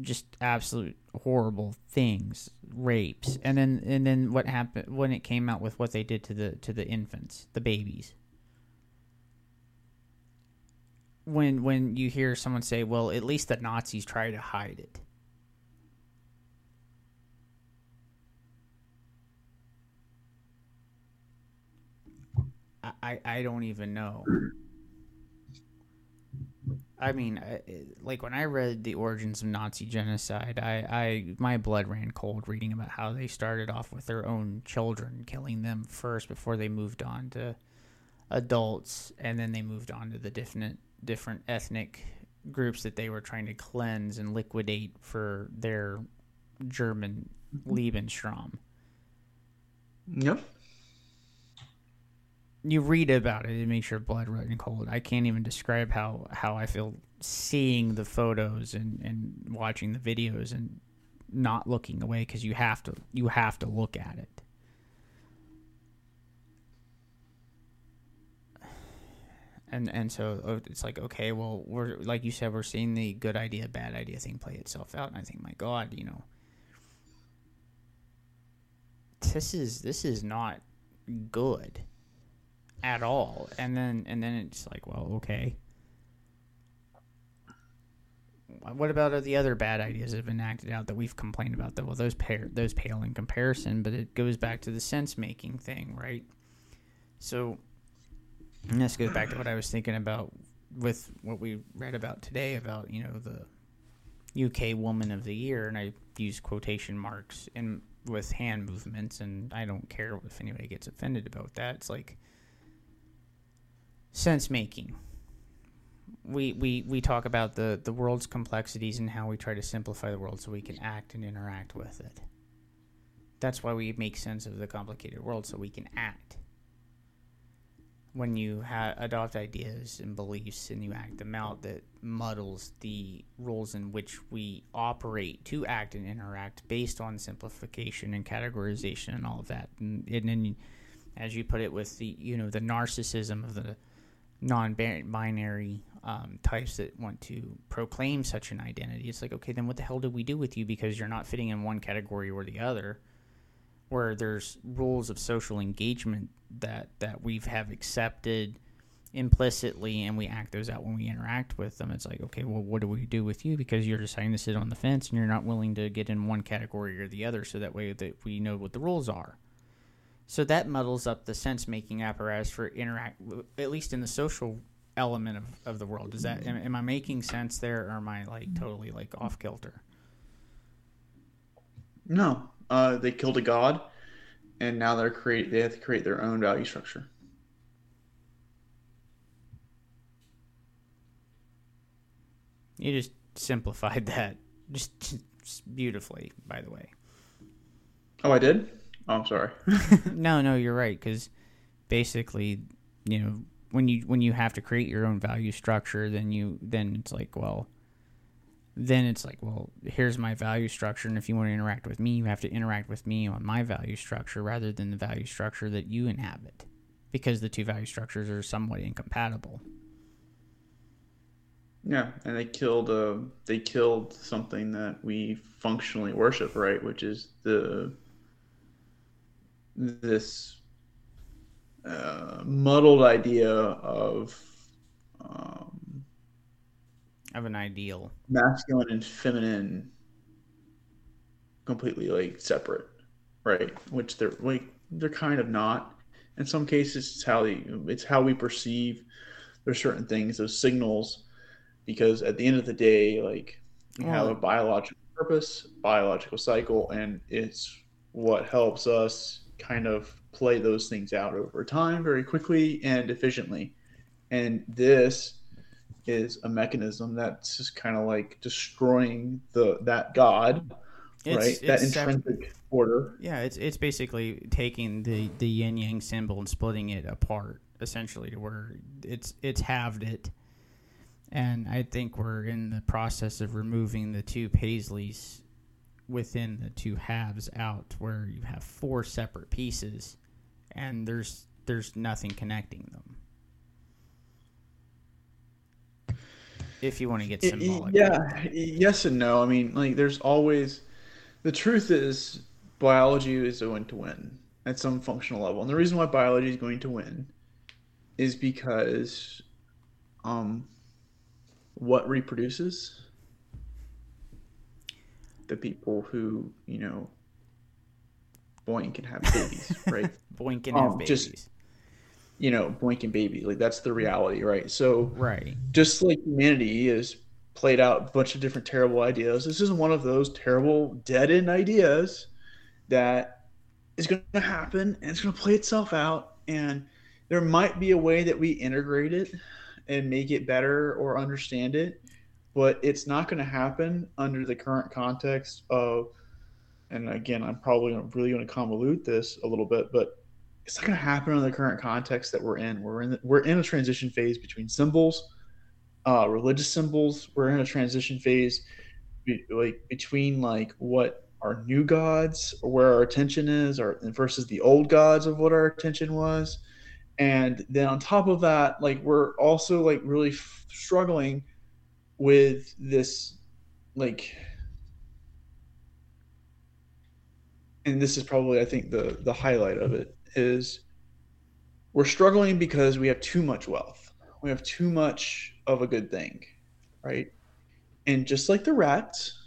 just absolute horrible things, rapes, and then and then what happened when it came out with what they did to the to the infants, the babies. When when you hear someone say, "Well, at least the Nazis try to hide it," I, I don't even know. I mean, like when I read the origins of Nazi genocide, I, I my blood ran cold reading about how they started off with their own children, killing them first before they moved on to adults, and then they moved on to the different different ethnic groups that they were trying to cleanse and liquidate for their German mm-hmm. Lebensraum. Yep you read about it, it makes your blood run cold. I can't even describe how, how I feel seeing the photos and, and watching the videos and not looking away because you have to you have to look at it. And and so oh, it's like okay, well we're like you said we're seeing the good idea bad idea thing play itself out, and I think my God, you know, this is this is not good at all. And then and then it's like, well, okay. What about the other bad ideas that have been acted out that we've complained about? That well, those pair those pale in comparison, but it goes back to the sense making thing, right? So, and this goes back to what I was thinking about with what we read about today about you know the UK Woman of the Year, and I use quotation marks and with hand movements, and I don't care if anybody gets offended about that. It's like sense making. We, we, we talk about the, the world's complexities and how we try to simplify the world so we can act and interact with it. That's why we make sense of the complicated world so we can act. When you ha- adopt ideas and beliefs and you act them out, that muddles the rules in which we operate to act and interact based on simplification and categorization and all of that. And, and then, as you put it, with the you know the narcissism of the non-binary um, types that want to proclaim such an identity. It's like, okay, then what the hell do we do with you because you're not fitting in one category or the other? Where there's rules of social engagement that that we have accepted implicitly, and we act those out when we interact with them. It's like, okay, well, what do we do with you because you're deciding to sit on the fence and you're not willing to get in one category or the other, so that way that we know what the rules are. So that muddles up the sense making apparatus for interact, at least in the social element of, of the world. Is that am, am I making sense there, or am I like totally like off kilter? No, uh, they killed a god, and now they're create they have to create their own value structure. You just simplified that just, just beautifully, by the way. Oh, I did. Oh, I'm sorry. no, no, you're right. Because basically, you know, when you when you have to create your own value structure, then you then it's like, well, then it's like, well, here's my value structure, and if you want to interact with me, you have to interact with me on my value structure rather than the value structure that you inhabit, because the two value structures are somewhat incompatible. Yeah, and they killed uh, they killed something that we functionally worship, right? Which is the this uh, muddled idea of um, of an ideal masculine and feminine completely like separate, right? Which they're like they're kind of not. In some cases, it's how they, it's how we perceive. There's certain things, those signals because at the end of the day, like we have a biological purpose, biological cycle, and it's what helps us kind of play those things out over time very quickly and efficiently. And this is a mechanism that's just kind of like destroying the that God, it's, right? It's that intrinsic order. Yeah, it's it's basically taking the the yin yang symbol and splitting it apart, essentially, to where it's it's halved it and I think we're in the process of removing the two Paisleys within the two halves out, where you have four separate pieces, and there's there's nothing connecting them. If you want to get symbolic, yeah, yes and no. I mean, like, there's always the truth is biology is going to win at some functional level, and the reason why biology is going to win is because um what reproduces the people who you know boink and have babies right? Boink and um, have babies. just, you know boink and baby like that's the reality right? So right. just like humanity is played out a bunch of different terrible ideas this is one of those terrible dead end ideas that is going to happen and it's going to play itself out and there might be a way that we integrate it and make it better or understand it, but it's not going to happen under the current context of. And again, I'm probably really going to convolute this a little bit, but it's not going to happen in the current context that we're in. We're in the, we're in a transition phase between symbols, uh, religious symbols. We're in a transition phase, be, like between like what our new gods, or where our attention is, or versus the old gods of what our attention was and then on top of that like we're also like really f- struggling with this like and this is probably i think the the highlight of it is we're struggling because we have too much wealth. We have too much of a good thing right? And just like the rats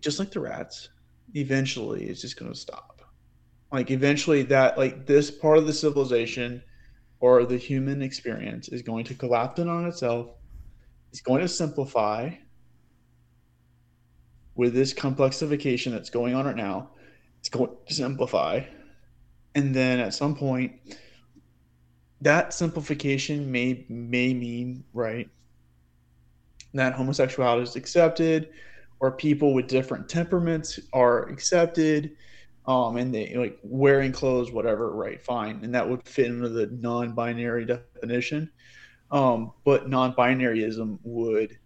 just like the rats eventually it's just going to stop. Like eventually that like this part of the civilization or the human experience is going to collapse in on itself it's going to simplify with this complexification that's going on right now it's going to simplify. And then at some point that simplification may may mean right that homosexuality is accepted or people with different temperaments are accepted um, and they like wearing clothes, whatever, right? Fine, and that would fit into the non-binary definition. Um, but non-binaryism would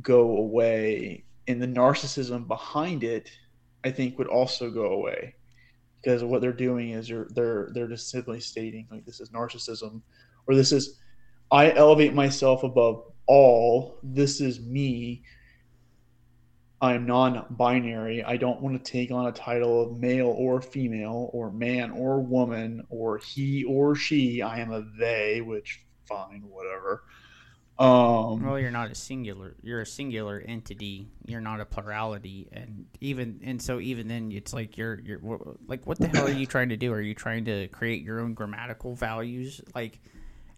go away, and the narcissism behind it, I think, would also go away because what they're doing is they're they're they're just simply stating like this is narcissism, or this is I elevate myself above all. This is me I'm non-binary. I don't want to take on a title of male or female or man or woman or he or she. I am a they, which fine, whatever. Um, well, you're not a singular. You're a singular entity. You're not a plurality, and even and so even then, it's like you're you're like, what the hell are you trying to do? Are you trying to create your own grammatical values? Like,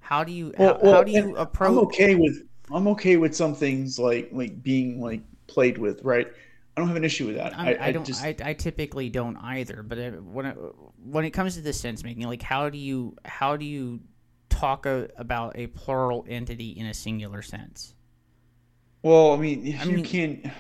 how do you well, how, well, how do you approach? I'm okay with I'm okay with some things like like being like played with, right? I don't have an issue with that. I, I, I don't. Just... I, I, typically don't either. But when it, when it comes to the sense making, like how do you how do you talk a, about a plural entity in a singular sense? Well, I mean, you mean, can.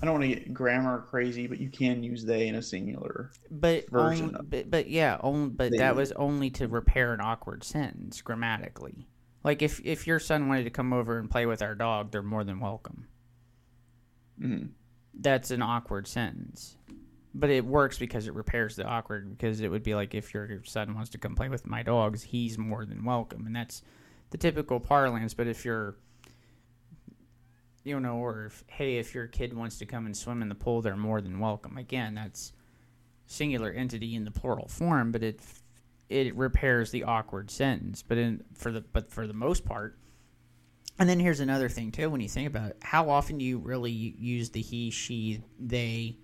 I don't want to get grammar crazy, but you can use they in a singular. But version only, but, but yeah, only, but They- that was only to repair an awkward sentence grammatically. Like if if your son wanted to come over and play with our dog, they're more than welcome. Mhm. That's an awkward sentence. But it works because it repairs the awkward because it would be like if your son wants to come play with my dogs, he's more than welcome. And that's the typical parlance, but if you're you know, or if hey, if your kid wants to come and swim in the pool, they're more than welcome. Again, that's singular entity in the plural form, but it it repairs the awkward sentence. But in for the but for the most part, and then here's another thing too. When you think about it, how often do you really use the he, she, they,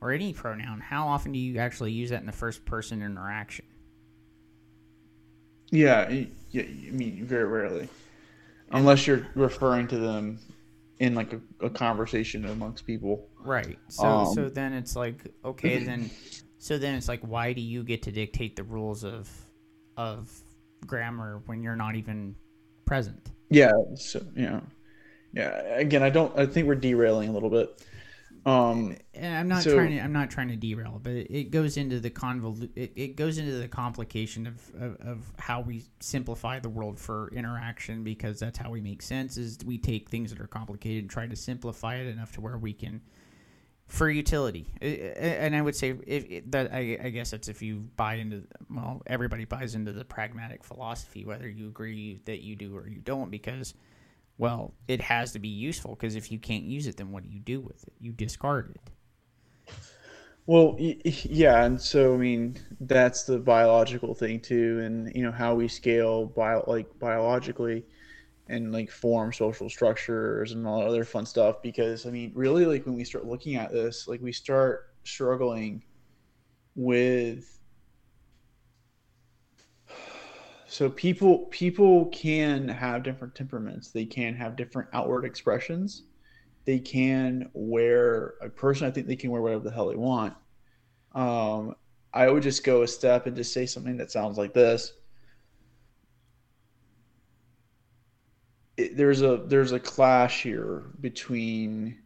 or any pronoun? How often do you actually use that in the first person interaction? Yeah, yeah. I mean, very rarely, unless you're referring to them in like a, a conversation amongst people. Right. So Um, so then it's like okay then so then it's like why do you get to dictate the rules of of grammar when you're not even present? Yeah. So yeah, yeah. Again, I don't. I think we're derailing a little bit. Um. I'm not So- trying to I'm not trying to derail, but it, goes into the convolu- it, it goes into the complication of, of, of how we simplify the world for interaction because that's how we make sense is we take things that are complicated and try to simplify it enough to where we can for utility. And I would say if, that I, I guess that's if you buy into well everybody buys into the pragmatic philosophy whether you agree that you do or you don't because well it has to be useful because if you can't use it then what do you do with it? You discard it. Well, yeah, and so I mean that's the biological thing too, and you know how we scale bio like biologically, and like form social structures and all that other fun stuff. Because I mean, really, like when we start looking at this, like we start struggling with. So people people can have different temperaments. They can have different outward expressions they can wear a person i think they can wear whatever the hell they want um, i would just go a step and just say something that sounds like this it, there's a there's a clash here between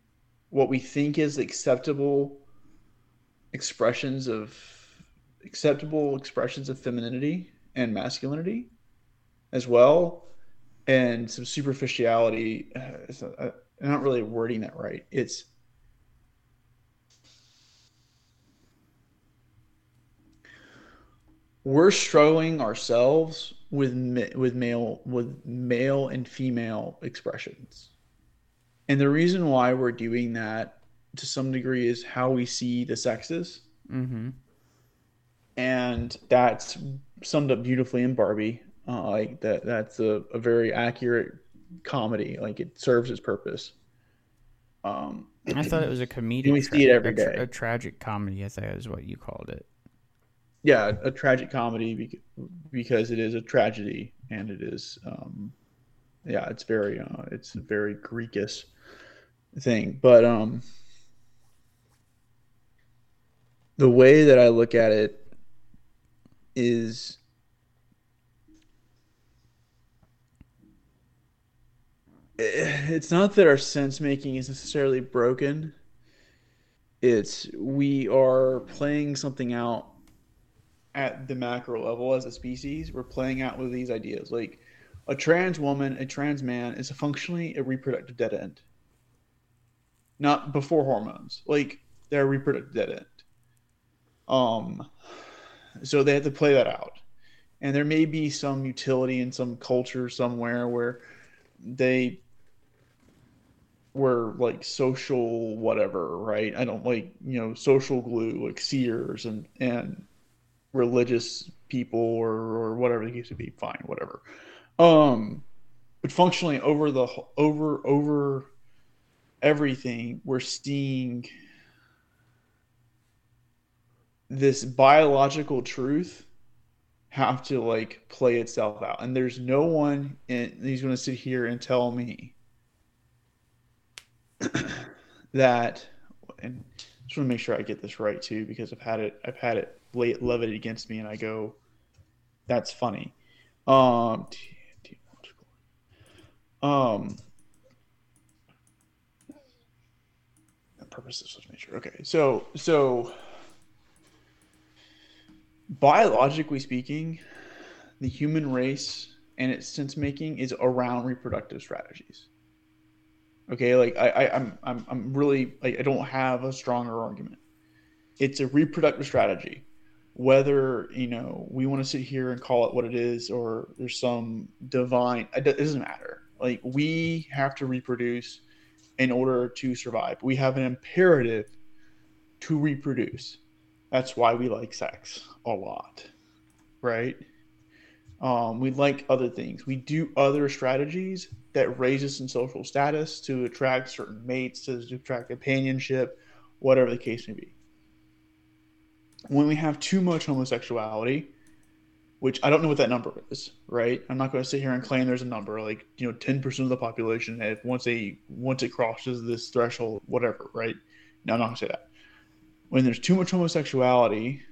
what we think is acceptable expressions of acceptable expressions of femininity and masculinity as well and some superficiality uh, uh, I'm not really wording that right. It's we're struggling ourselves with with male with male and female expressions, and the reason why we're doing that to some degree is how we see the sexes, Mm-hmm. and that's summed up beautifully in Barbie. Uh, like that, that's a, a very accurate comedy. Like it serves its purpose. Um, I thought it was a comedic. we see it every a, tra- day. a tragic comedy. I think is what you called it. Yeah, a tragic comedy bec- because it is a tragedy and it is, um, yeah, it's very, uh, it's a very Greekish thing. But um, the way that I look at it is it's not that our sense making is necessarily broken. It's we are playing something out at the macro level as a species. We're playing out with these ideas. Like a trans woman, a trans man is functionally a reproductive dead end. Not before hormones. Like they're a reproductive dead end. Um so they have to play that out. And there may be some utility in some culture somewhere where they were like social whatever, right? I don't like, you know, social glue, like seers and and religious people or or whatever the case would be, fine, whatever. Um but functionally over the over over everything, we're seeing this biological truth have to like play itself out. And there's no one in, who's going to sit here and tell me that and just want to make sure I get this right too because I've had it I've had it levied against me and I go that's funny. Um um purposes of such nature. Okay, so so biologically speaking, the human race and its sense making is around reproductive strategies. Okay, like I, I I'm I'm I'm really like I don't have a stronger argument. It's a reproductive strategy. Whether you know we want to sit here and call it what it is, or there's some divine, it doesn't matter. Like we have to reproduce in order to survive. We have an imperative to reproduce. That's why we like sex a lot, right? Um, we like other things. We do other strategies that raise us in social status to attract certain mates, to attract companionship, whatever the case may be. When we have too much homosexuality, which I don't know what that number is, right? I'm not going to sit here and claim there's a number like you know 10% of the population if once they once it crosses this threshold, whatever, right? No, I'm not going to say that. When there's too much homosexuality,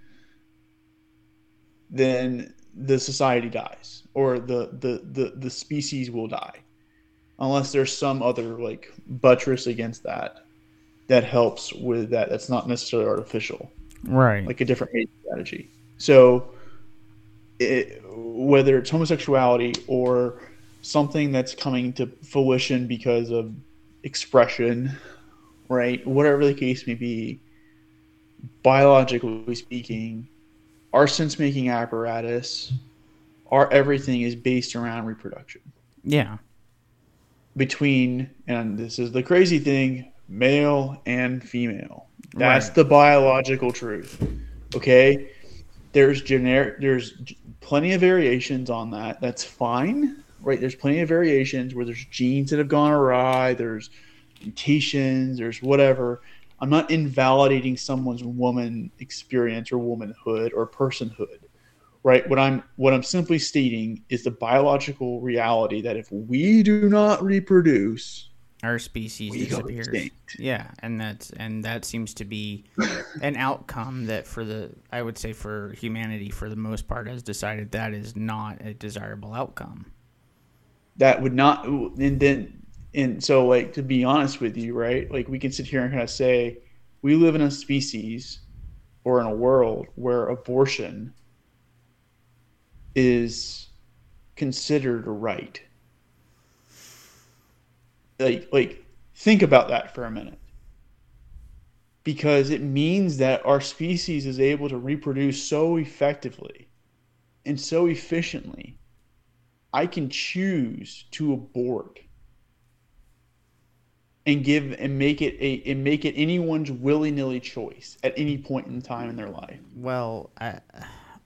then the society dies or the the the, the species will die unless there's some other like buttress against that that helps with that that's not necessarily artificial right like a different mate strategy so it, whether it's homosexuality or something that's coming to fruition because of expression right whatever the case may be biologically speaking our sense making apparatus, our everything is based around reproduction. Yeah. Between, and this is the crazy thing, male and female. That's right. the biological truth. Okay. There's generic, there's plenty of variations on that. That's fine. Right. There's plenty of variations where there's genes that have gone awry, there's mutations, there's whatever. I'm not invalidating someone's woman experience or womanhood or personhood. Right? What I'm what I'm simply stating is the biological reality that if we do not reproduce, our species disappears. Yeah, and that's and that seems to be an outcome that for the I would say for humanity for the most part has decided that is not a desirable outcome. That would not and then and so like to be honest with you right like we can sit here and kind of say we live in a species or in a world where abortion is considered a right like like think about that for a minute because it means that our species is able to reproduce so effectively and so efficiently i can choose to abort and give and make it a and make it anyone's willy nilly choice at any point in time in their life. Well, I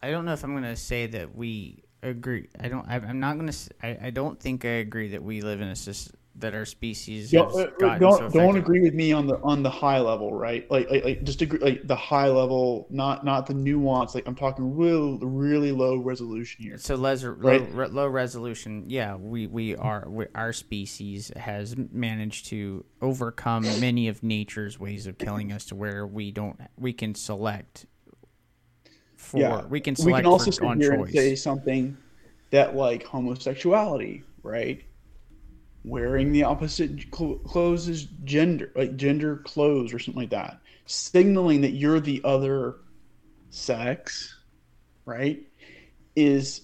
I don't know if I'm going to say that we agree. I don't. I'm not going to. I, don't think I agree that we live in a that our species don't uh, uh, don't, so don't agree with me on the on the high level right like like, like just agree like the high level not not the nuance like i'm talking real really low resolution here so les- right? low, low resolution yeah we we are we, our species has managed to overcome many of nature's ways of killing us to where we don't we can select for yeah. we can select we can also for, sit here choice. and say something that like homosexuality right wearing the opposite clothes as gender, like gender clothes or something like that, signaling that you're the other sex, right, is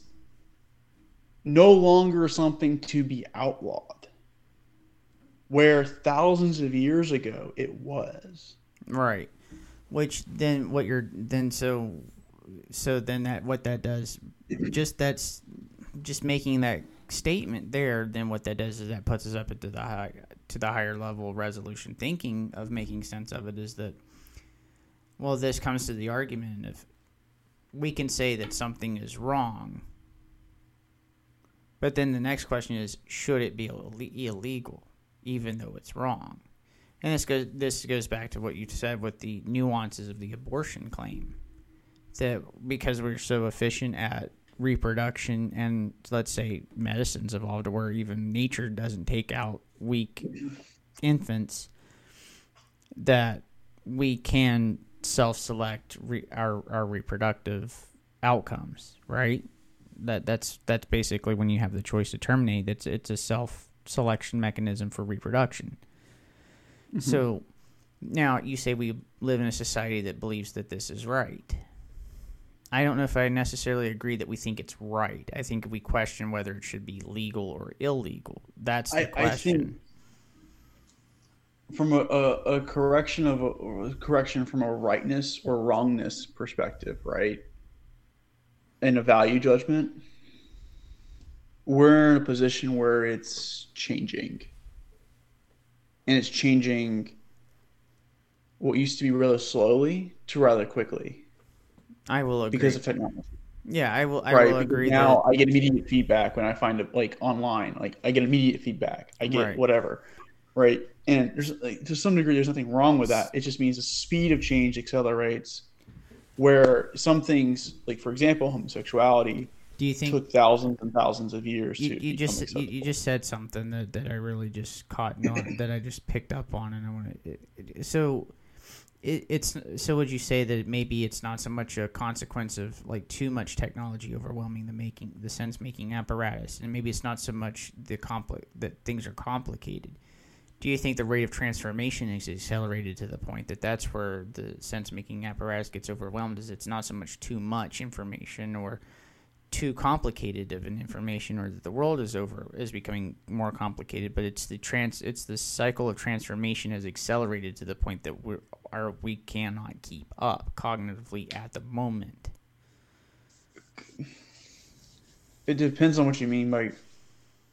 no longer something to be outlawed. Where thousands of years ago it was. Right. Which then what you're then so so then that what that does just that's just making that statement there, then what that does is that puts us up into the high, to the higher level resolution thinking of making sense of it is that well this comes to the argument of we can say that something is wrong but then the next question is should it be illegal even though it's wrong? And this goes this goes back to what you said with the nuances of the abortion claim that because we're so efficient at reproduction and let's say medicine's evolved to where even nature doesn't take out weak infants that we can self-select re- our, our reproductive outcomes right that that's that's basically when you have the choice to terminate it's it's a self selection mechanism for reproduction mm-hmm. so Now, you say we live in a society that believes that this is right. I don't know if I necessarily agree that we think it's right. I think we question whether it should be legal or illegal. That's the I, I question. think from a, a, a correction of a, a correction from a rightness or wrongness perspective, right? And a value judgment, we're in a position where it's changing. And it's changing what used to be rather slowly to rather quickly I will agree. because of technology. yeah, I will. I right. will because agree. Now that, I get immediate feedback when I find it like online. Like I get immediate feedback. I get Right. whatever. Right. And there's like to some degree there's nothing wrong with that. It just means the speed of change accelerates where some things like for example homosexuality do you think took thousands and thousands of years you, to you just you, you just said something that, that I really just caught on that I just picked up on and I want to so it, it's so would you say that maybe it's not so much a consequence of like too much technology overwhelming the making the sense making apparatus and maybe it's not so much the compli- that things are complicated? Do you think the rate of transformation is accelerated to the point that that's where the sense making apparatus gets overwhelmed is it's not so much too much information or too complicated of an information or that the world is over is becoming more complicated but it's the trans it's the cycle of transformation has accelerated to the point that we are we cannot keep up cognitively at the moment. It depends on what you mean by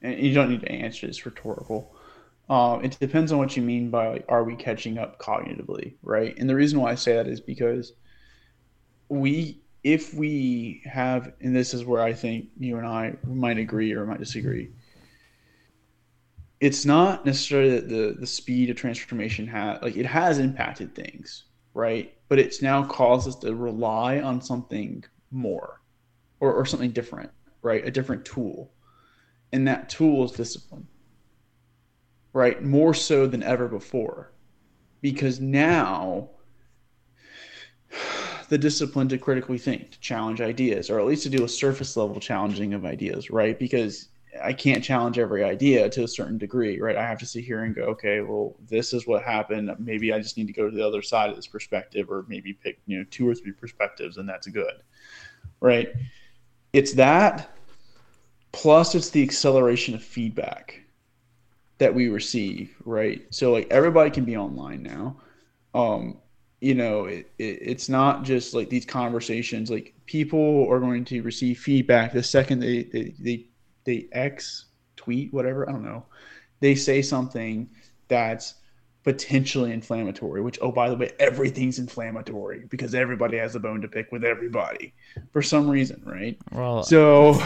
and you don't need to answer it's rhetorical. Um, it depends on what you mean by like are we catching up cognitively right? And the reason why i say that is because we if we have and this is where i think you and i might agree or might disagree it's not necessarily that the the speed of transformation has like it has impacted things right but it's now caused us to rely on something more or, or something different right? A different tool. And that tool is discipline, right? More so than ever before. Because now the discipline to critically think, to challenge ideas, or at least to do a surface level challenging of ideas, right? Because I can't challenge every idea to a certain degree, right? I have to sit here and go, okay, well, this is what happened. Maybe I just need to go to the other side of this perspective, or maybe pick, you know, two or three perspectives, and that's good, right? It's that plus it's the acceleration of feedback that we receive right so like everybody can be online now um you know it, it, it's not just like these conversations like people are going to receive feedback the second they they they, they x tweet whatever i don't know. They say something that's potentially inflammatory which oh by the way everything's inflammatory because everybody has a bone to pick with everybody for some reason right? Well so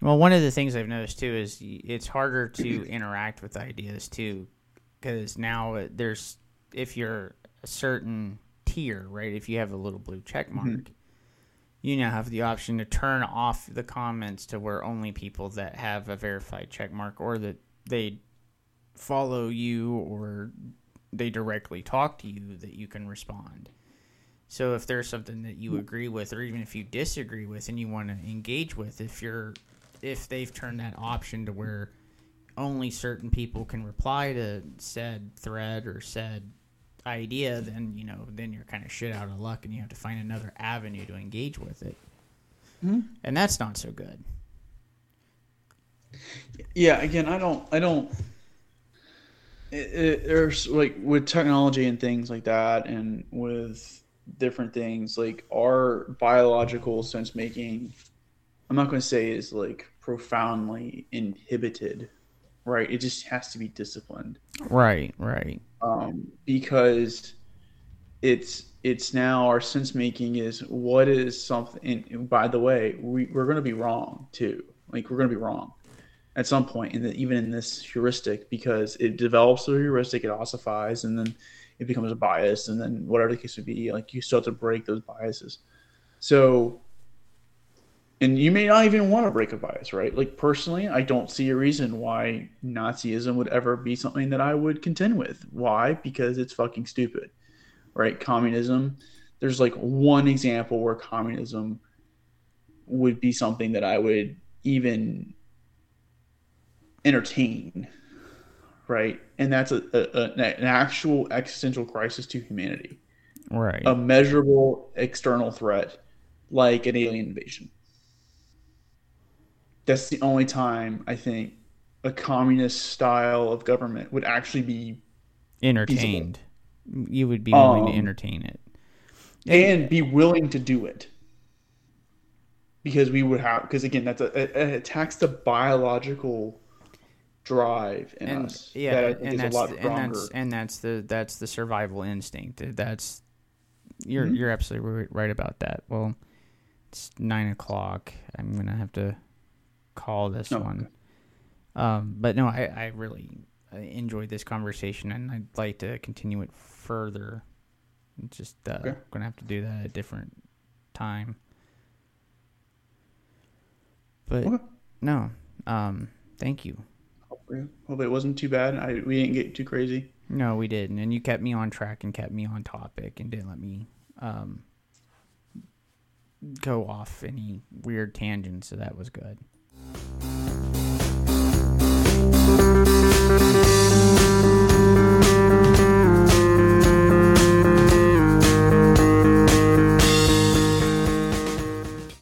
Well, one of the things I've noticed too is it's harder to interact with ideas too, because now there's if you're a certain tier, right? If you have a little blue check mm-hmm. mark, you now have the option to turn off the comments to where only people that have a verified check mark or that they follow you or they directly talk to you that you can respond. So if there's something that you mm-hmm. agree with or even if you disagree with and you want to engage with, if you're if they've turned that option to where only certain people can reply to said thread or said idea, then you know, then you're kind of shit out of luck, and you have to find another avenue to engage with it, hmm? and that's not so good. yeah again i don't i don't it, it, there's like with technology and things like that and with different things like our biological sense making i'm not going to say is like profoundly inhibited right? It just has to be disciplined. Right, right, um, because it's it's now our sense making is what is something and by the way we, we're going to be wrong too. Like we're going to be wrong at some point in the, even in this heuristic because it develops through a heuristic it ossifies and then it becomes a bias and then whatever the case would be like you start to break those biases. So and you may not even want to break a bias right like personally i don't see a reason why nazism would ever be something that i would contend with why because it's fucking stupid right communism there's like one example where communism would be something that i would even entertain right? And that's a, a, an actual existential crisis to humanity, right? A measurable external threat like an alien invasion. That's the only time I think a communist style of government would actually be entertained. Feasible. You would be willing um, to entertain it and be willing to do it because we would have because again that's a it attacks the biological drive in and, us yeah that and that's, and that's and that's the that's the survival instinct that's you're mm-hmm. you're absolutely right about that well it's nine o'clock i'm gonna have to call this oh, one um but no i i really enjoyed this conversation and i'd like to continue it further just uh, okay. gonna have to do that at a different time but okay. no, um, thank you. Hope it wasn't too bad. I we didn't get too crazy. No, we didn't, and you kept me on track and kept me on topic and didn't let me um, go off any weird tangents. So that was good you